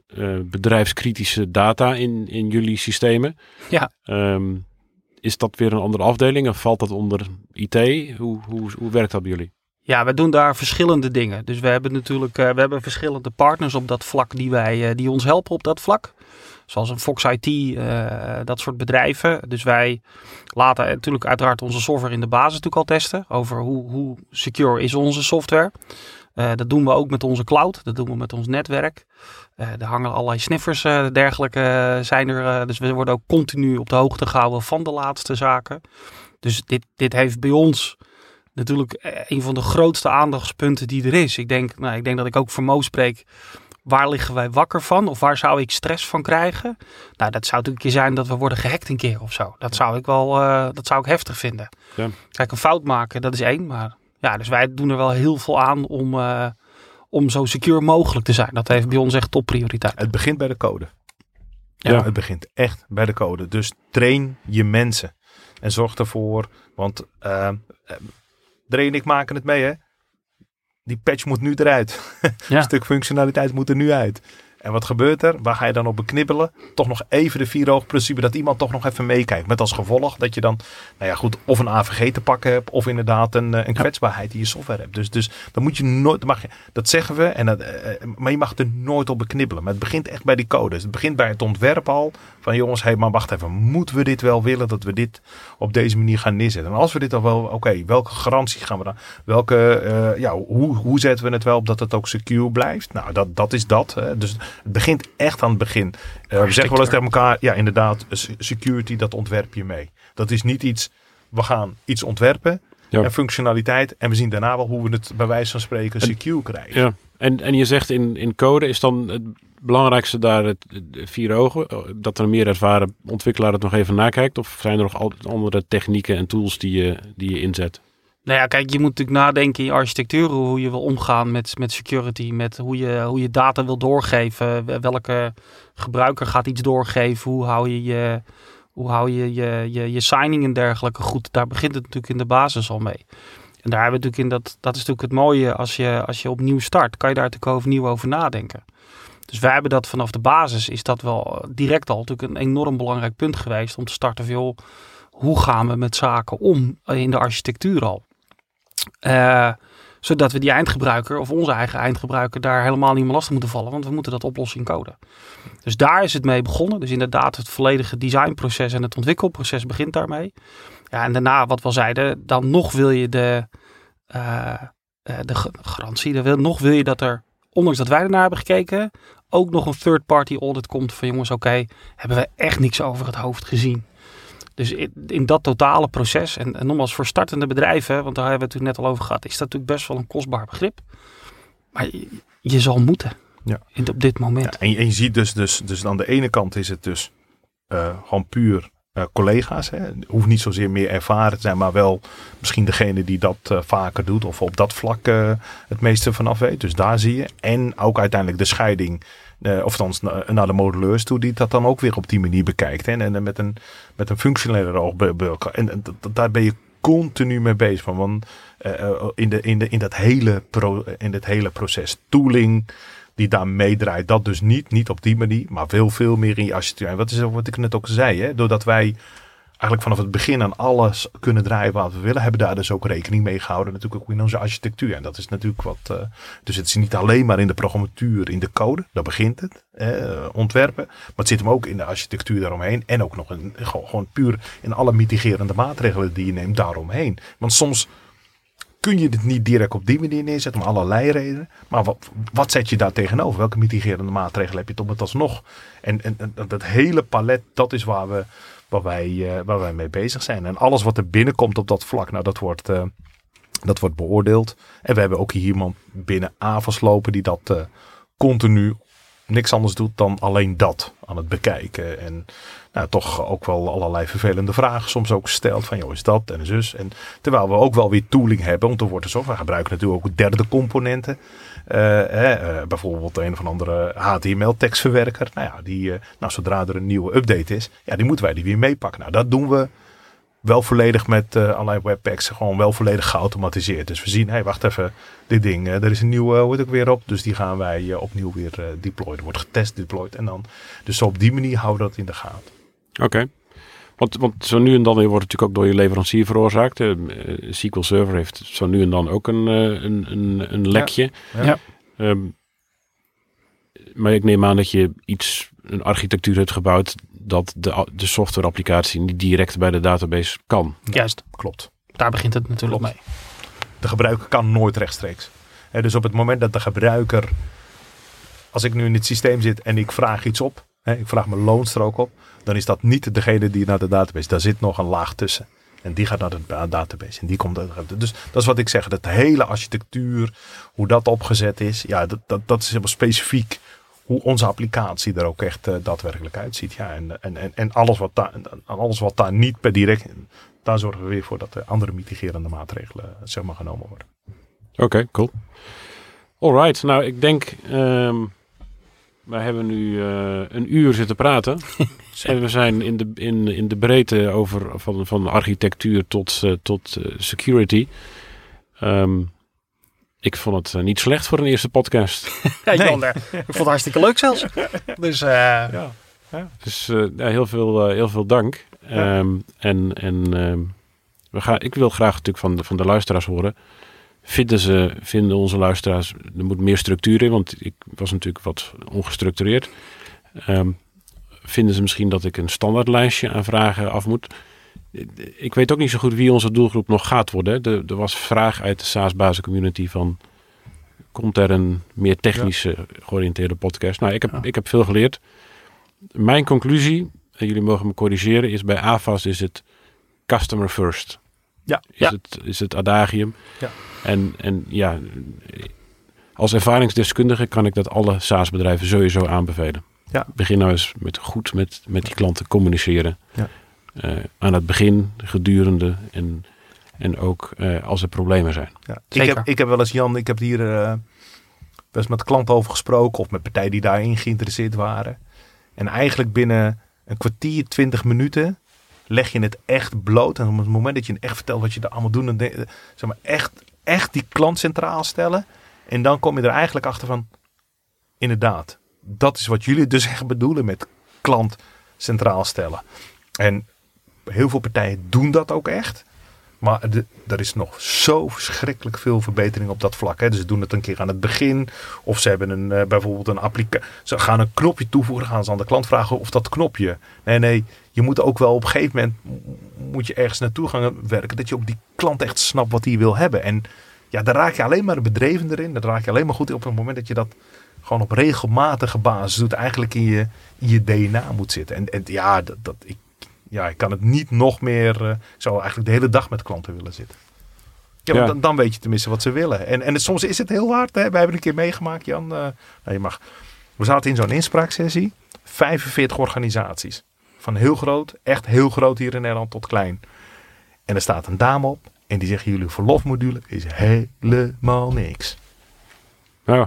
Speaker 2: eh, bedrijfskritische data in, in jullie systemen.
Speaker 3: Ja.
Speaker 2: Ehm, is dat weer een andere afdeling of valt dat onder IT? Hoe, hoe, hoe werkt dat bij jullie?
Speaker 3: Ja, we doen daar verschillende dingen. Dus we hebben natuurlijk we hebben verschillende partners op dat vlak die, wij, die ons helpen op dat vlak. Zoals een Fox IT, eh, dat soort bedrijven. Dus wij laten natuurlijk uiteraard onze software in de basis natuurlijk al testen. Over hoe, hoe secure is onze software. Eh, dat doen we ook met onze cloud. Dat doen we met ons netwerk. Eh er hangen allerlei sniffers eh dergelijke zijn er. dus we worden ook continu op de hoogte gehouden van de laatste zaken. Dus dit, dit heeft bij ons natuurlijk een van de grootste aandachtspunten die er is. Ik denk, nou, ik denk dat ik ook voor Mo spreek. Waar liggen wij wakker van? Of waar zou ik stress van krijgen? Nou, dat zou natuurlijk een keer zijn dat we worden gehackt een keer of zo. Dat zou ik wel, eh, dat zou ik heftig vinden.
Speaker 2: Ja.
Speaker 3: Kijk, een fout maken, dat is één. Maar ja, dus wij doen er wel heel veel aan om, eh, om zo secure mogelijk te zijn. Dat heeft bij ons echt topprioriteit.
Speaker 4: Het begint bij de code.
Speaker 2: Ja.
Speaker 4: Ja, het begint echt bij de code. Dus train je mensen. En zorg ervoor, want uh, Dre en ik maken het mee hè. Die patch moet nu eruit. [laughs]
Speaker 3: Ja.
Speaker 4: Een stuk functionaliteit moet er nu uit. En wat gebeurt er? Waar ga je dan op beknibbelen? Toch nog even de vier principe dat iemand toch nog even meekijkt. Met als gevolg dat je dan, nou ja goed, of een AVG te pakken hebt. Of inderdaad een, eh, een kwetsbaarheid in je software hebt. Dus, dus dan moet je nooit, mag je, dat zeggen we. En dat, eh, eh, maar je mag er nooit op beknibbelen. Maar het begint echt bij die codes. Het begint bij het ontwerp al. Van jongens, hé, hey, maar wacht even. Moeten we dit wel willen dat we dit op deze manier gaan neerzetten? En als we dit al wel, oké, welke garantie gaan we dan? Welke, ja, hoe, hoe zetten we het wel op dat het ook secure blijft? Nou, dat, dat is dat. Hè. Dus het begint echt aan het begin. Uh, we zeggen wel eens tegen elkaar, ja inderdaad, security, dat ontwerp je mee. Dat is niet iets, we gaan iets ontwerpen en functionaliteit en we zien daarna wel hoe we het bij wijze van spreken secure krijgen.
Speaker 2: Ja. En, en je zegt in, in code is dan het belangrijkste daar het, vier ogen, eh, dat er een meer ervaren ontwikkelaar het nog even nakijkt? Of zijn er nog andere technieken en tools die je, die je inzet?
Speaker 3: Nou ja, kijk, je moet natuurlijk nadenken in architectuur hoe je wil omgaan met, met security, met hoe je, hoe je data wil doorgeven, welke gebruiker gaat iets doorgeven, hoe hou je je, hoe hou je, je, je, je signing en dergelijke goed. Daar begint het natuurlijk in de basis al mee. En daar hebben we natuurlijk in dat, dat is natuurlijk het mooie als je, als je opnieuw start, kan je daar natuurlijk overnieuw over nadenken. Dus wij hebben dat vanaf de basis, is dat wel direct al natuurlijk een enorm belangrijk punt geweest om te starten van hoe gaan we met zaken om in de architectuur al. Uh, zodat we die eindgebruiker of onze eigen eindgebruiker daar helemaal niet meer lastig moeten vallen. Want we moeten dat oplossen in code. Dus daar is het mee begonnen. Dus inderdaad het volledige designproces en het ontwikkelproces begint daarmee. Ja, en daarna wat we al zeiden, dan nog wil je de, uh, de garantie. Dan nog wil je dat er, ondanks dat wij ernaar hebben gekeken, ook nog een third party audit komt van jongens, oké, hebben we echt niks over het hoofd gezien. Dus in, dat totale proces, en, en nogmaals voor startende bedrijven, want daar hebben we het net al over gehad, is dat natuurlijk best wel een kostbaar begrip. Maar je, zal moeten ja. in, op dit moment. Ja,
Speaker 4: en, je, ziet dus, dus, dus aan de ene kant is het dus uh, gewoon puur uh, collega's. Hè. Hoeft niet zozeer meer ervaren te zijn, maar wel misschien degene die dat uh, vaker doet of op dat vlak het meeste vanaf weet. Dus daar zie je. En ook uiteindelijk de scheiding of dan naar de modelleurs toe, die dat dan ook weer op die manier bekijkt. Hè? En, en met een, met een functionele oog. En, daar ben je continu mee bezig. Van, want uh, in, de, in, de, in, dat hele in het hele proces tooling die daar meedraait, dat dus niet, niet op die manier, maar veel, veel meer in je architectuur. En wat is wat ik net ook zei, hè? doordat wij eigenlijk vanaf het begin aan alles kunnen draaien wat we willen, hebben daar dus ook rekening mee gehouden. Natuurlijk ook in onze architectuur. En dat is natuurlijk wat. Uh, dus het is niet alleen maar in de programmatuur, in de code, daar begint het. Uh, ontwerpen. Maar het zit hem ook in de architectuur daaromheen. En ook nog in, gewoon, puur in alle mitigerende maatregelen die je neemt daaromheen. Want soms kun je het niet direct op die manier neerzetten, om allerlei redenen. Maar wat, wat zet je daar tegenover? Welke mitigerende maatregelen heb je om het alsnog? En, en dat hele palet, dat is waar we waar wij, uh, waar wij mee bezig zijn. En alles wat er binnenkomt op dat vlak, nou dat wordt, uh, dat wordt beoordeeld. En we hebben ook hier iemand binnen AVAS lopen die dat uh, continu niks anders doet dan alleen dat aan het bekijken. En nou, toch ook wel allerlei vervelende vragen soms ook stelt. Van joh, is dat en zus. En terwijl we ook wel weer tooling hebben. Want er wordt dus we gebruiken natuurlijk ook derde componenten. Uh, uh, bijvoorbeeld een of andere HTML-tekstverwerker. Nou ja, die, uh, nou, zodra er een nieuwe update is, ja, die moeten wij die weer meepakken. Nou, dat doen we wel volledig met allerlei webpacks. Gewoon wel volledig geautomatiseerd. Dus we zien, hé, hey, wacht even, dit ding, er is een nieuwe, hoe het ook weer op. Dus die gaan wij opnieuw weer deployen. Er wordt getest, deployed en dan. Dus op die manier houden we dat in de gaten.
Speaker 2: Oké. Want, want zo nu en dan wordt het natuurlijk ook door je leverancier veroorzaakt. Uh, SQL Server heeft zo nu en dan ook een, uh, een, een, een, lekje. Ja. ja. Um, maar ik neem aan dat je iets, een architectuur hebt gebouwd dat de, de softwareapplicatie niet direct bij de database kan.
Speaker 3: Juist, klopt. Daar begint het natuurlijk mee.
Speaker 4: De gebruiker kan nooit rechtstreeks. He, dus op het moment dat de gebruiker, als ik nu in het systeem zit en ik vraag iets op, he, ik vraag mijn loonstrook op, dan is dat niet degene die naar de database. Daar zit nog een laag tussen. En die gaat naar de database. En die komt Dus dat is wat ik zeg. Dat hele architectuur, hoe dat opgezet is. Ja, dat, dat, dat is helemaal specifiek hoe onze applicatie er ook echt uh, daadwerkelijk uitziet. Ja, en, en, en, en alles, wat daar, alles wat daar niet per direct. Daar zorgen we weer voor dat er andere mitigerende maatregelen zeg maar, genomen worden.
Speaker 2: Oké, okay, cool. Alright, nou ik denk um, wij hebben nu uh, een uur zitten praten. [laughs] en we zijn in de, in, in de breedte over van, van architectuur tot, uh, tot uh, security. Um, ik vond het eh, niet slecht voor een eerste podcast. [laughs]
Speaker 3: Ja, Jan, eh, ik vond het hartstikke leuk zelfs. Dus eh,
Speaker 4: Ja.
Speaker 2: Dus eh, ja, heel, veel, eh, heel veel dank.
Speaker 4: Ja.
Speaker 2: Ehm, en en ehm, we gaan, ik wil graag natuurlijk van de, van de luisteraars horen. Vinden, ze, vinden onze luisteraars, er moet meer structuur in, want ik was natuurlijk wat ongestructureerd. Ehm, vinden ze misschien dat ik een standaardlijstje aan vragen af moet? Ik weet ook niet zo goed wie onze doelgroep nog gaat worden. Er, er was vraag uit de SaaS-bazen community van... komt er een meer technische georiënteerde podcast? Nou, ik heb,
Speaker 4: Ja.
Speaker 2: ik heb veel geleerd. Mijn conclusie, en jullie mogen me corrigeren, is bij AFAS is het customer first.
Speaker 4: Ja.
Speaker 2: Is,
Speaker 3: Ja.
Speaker 2: Het, is het adagium.
Speaker 4: Ja.
Speaker 2: En, en ja, als ervaringsdeskundige kan ik dat alle SaaS-bedrijven sowieso aanbevelen.
Speaker 4: Ja.
Speaker 2: Begin nou eens met goed met, met die klanten communiceren.
Speaker 4: Ja.
Speaker 2: Eh, aan het begin, gedurende en, en ook eh, als er problemen zijn.
Speaker 4: Ja. Ik, heb, ik heb wel eens, Jan, ik heb hier eh, wel eens met klanten over gesproken. Of met partijen die daarin geïnteresseerd waren. En eigenlijk binnen een kwartier, twintig minuten leg je het echt bloot. En op het moment dat je echt vertelt wat je er allemaal doet. Dan denk- zeg maar echt, echt die klant centraal stellen. En dan kom je er eigenlijk achter van, inderdaad. Dat is wat jullie dus echt bedoelen met klant centraal stellen. En heel veel partijen doen dat ook echt. Maar de- er is nog zo verschrikkelijk veel verbetering op dat vlak. Hè. Dus ze doen het een keer aan het begin. Of ze hebben een, eh, bijvoorbeeld een applicatie. Ze gaan een knopje toevoegen. Gaan ze aan de klant vragen of dat knopje. Nee, nee. Je moet ook wel op een gegeven moment. Moet je ergens naartoe gaan werken. Dat je ook die klant echt snapt wat hij wil hebben. En ja, daar raak je alleen maar bedreven erin. Daar raak je alleen maar goed in op het moment dat je dat gewoon op regelmatige basis doet. Eigenlijk in je, je DNA moet zitten. En, en ja, dat, dat, ik, ja, ik kan het niet nog meer. eh, ik zou eigenlijk de hele dag met klanten willen zitten. Ja,
Speaker 2: Ja.
Speaker 4: Dan, dan weet je tenminste wat ze willen. En, en soms is het heel hard. Hè? Wij hebben een keer meegemaakt, Jan. eh, nou, je mag. We zaten in zo'n inspraaksessie. 45 organisaties. Van heel groot, echt heel groot hier in Nederland tot klein. En er staat een dame op. En die zegt: Jullie verlofmodule is helemaal niks.
Speaker 2: Nou,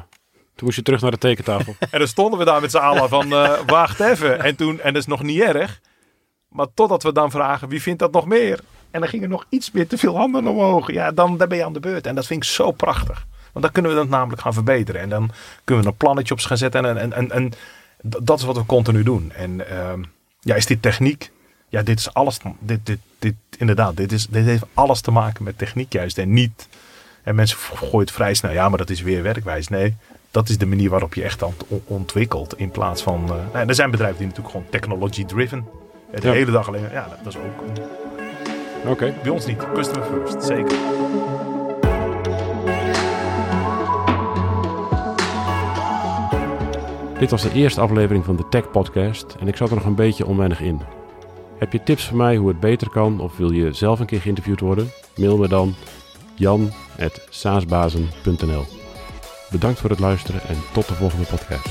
Speaker 2: toen moest je terug naar de tekentafel. [laughs]
Speaker 4: En dan stonden we daar met z'n allen van, eh, wacht even. En toen, en dat is nog niet erg. Maar totdat we dan vragen, wie vindt dat nog meer? En dan gingen nog iets meer te veel handen omhoog. Ja, dan, dan ben je aan de beurt. En dat vind ik zo prachtig. Want dan kunnen we dat namelijk gaan verbeteren. En dan kunnen we een plannetje op gaan zetten. En, en, en, en dat is wat we continu doen. En ehm, ja, is dit techniek? Ja, dit is alles. Dit, dit, dit, inderdaad, dit, is, dit heeft alles te maken met techniek juist. En niet. En mensen gooien het vrij snel. Ja, maar dat is weer werkwijs. Nee, dat is de manier waarop je echt ontwikkelt. In plaats van. eh, nou, er zijn bedrijven die natuurlijk gewoon technology driven. De
Speaker 2: Ja.
Speaker 4: hele dag alleen. Ja, dat is ook.
Speaker 2: Oké.
Speaker 4: Bij ons niet. Customer first. Zeker.
Speaker 2: Dit was de eerste aflevering van de Tech Podcast en ik zat er nog een beetje onwennig in. Heb je tips voor mij hoe het beter kan of wil je zelf een keer geïnterviewd worden? Mail me dan jan.saasbazen.nl Bedankt voor het luisteren en tot de volgende podcast.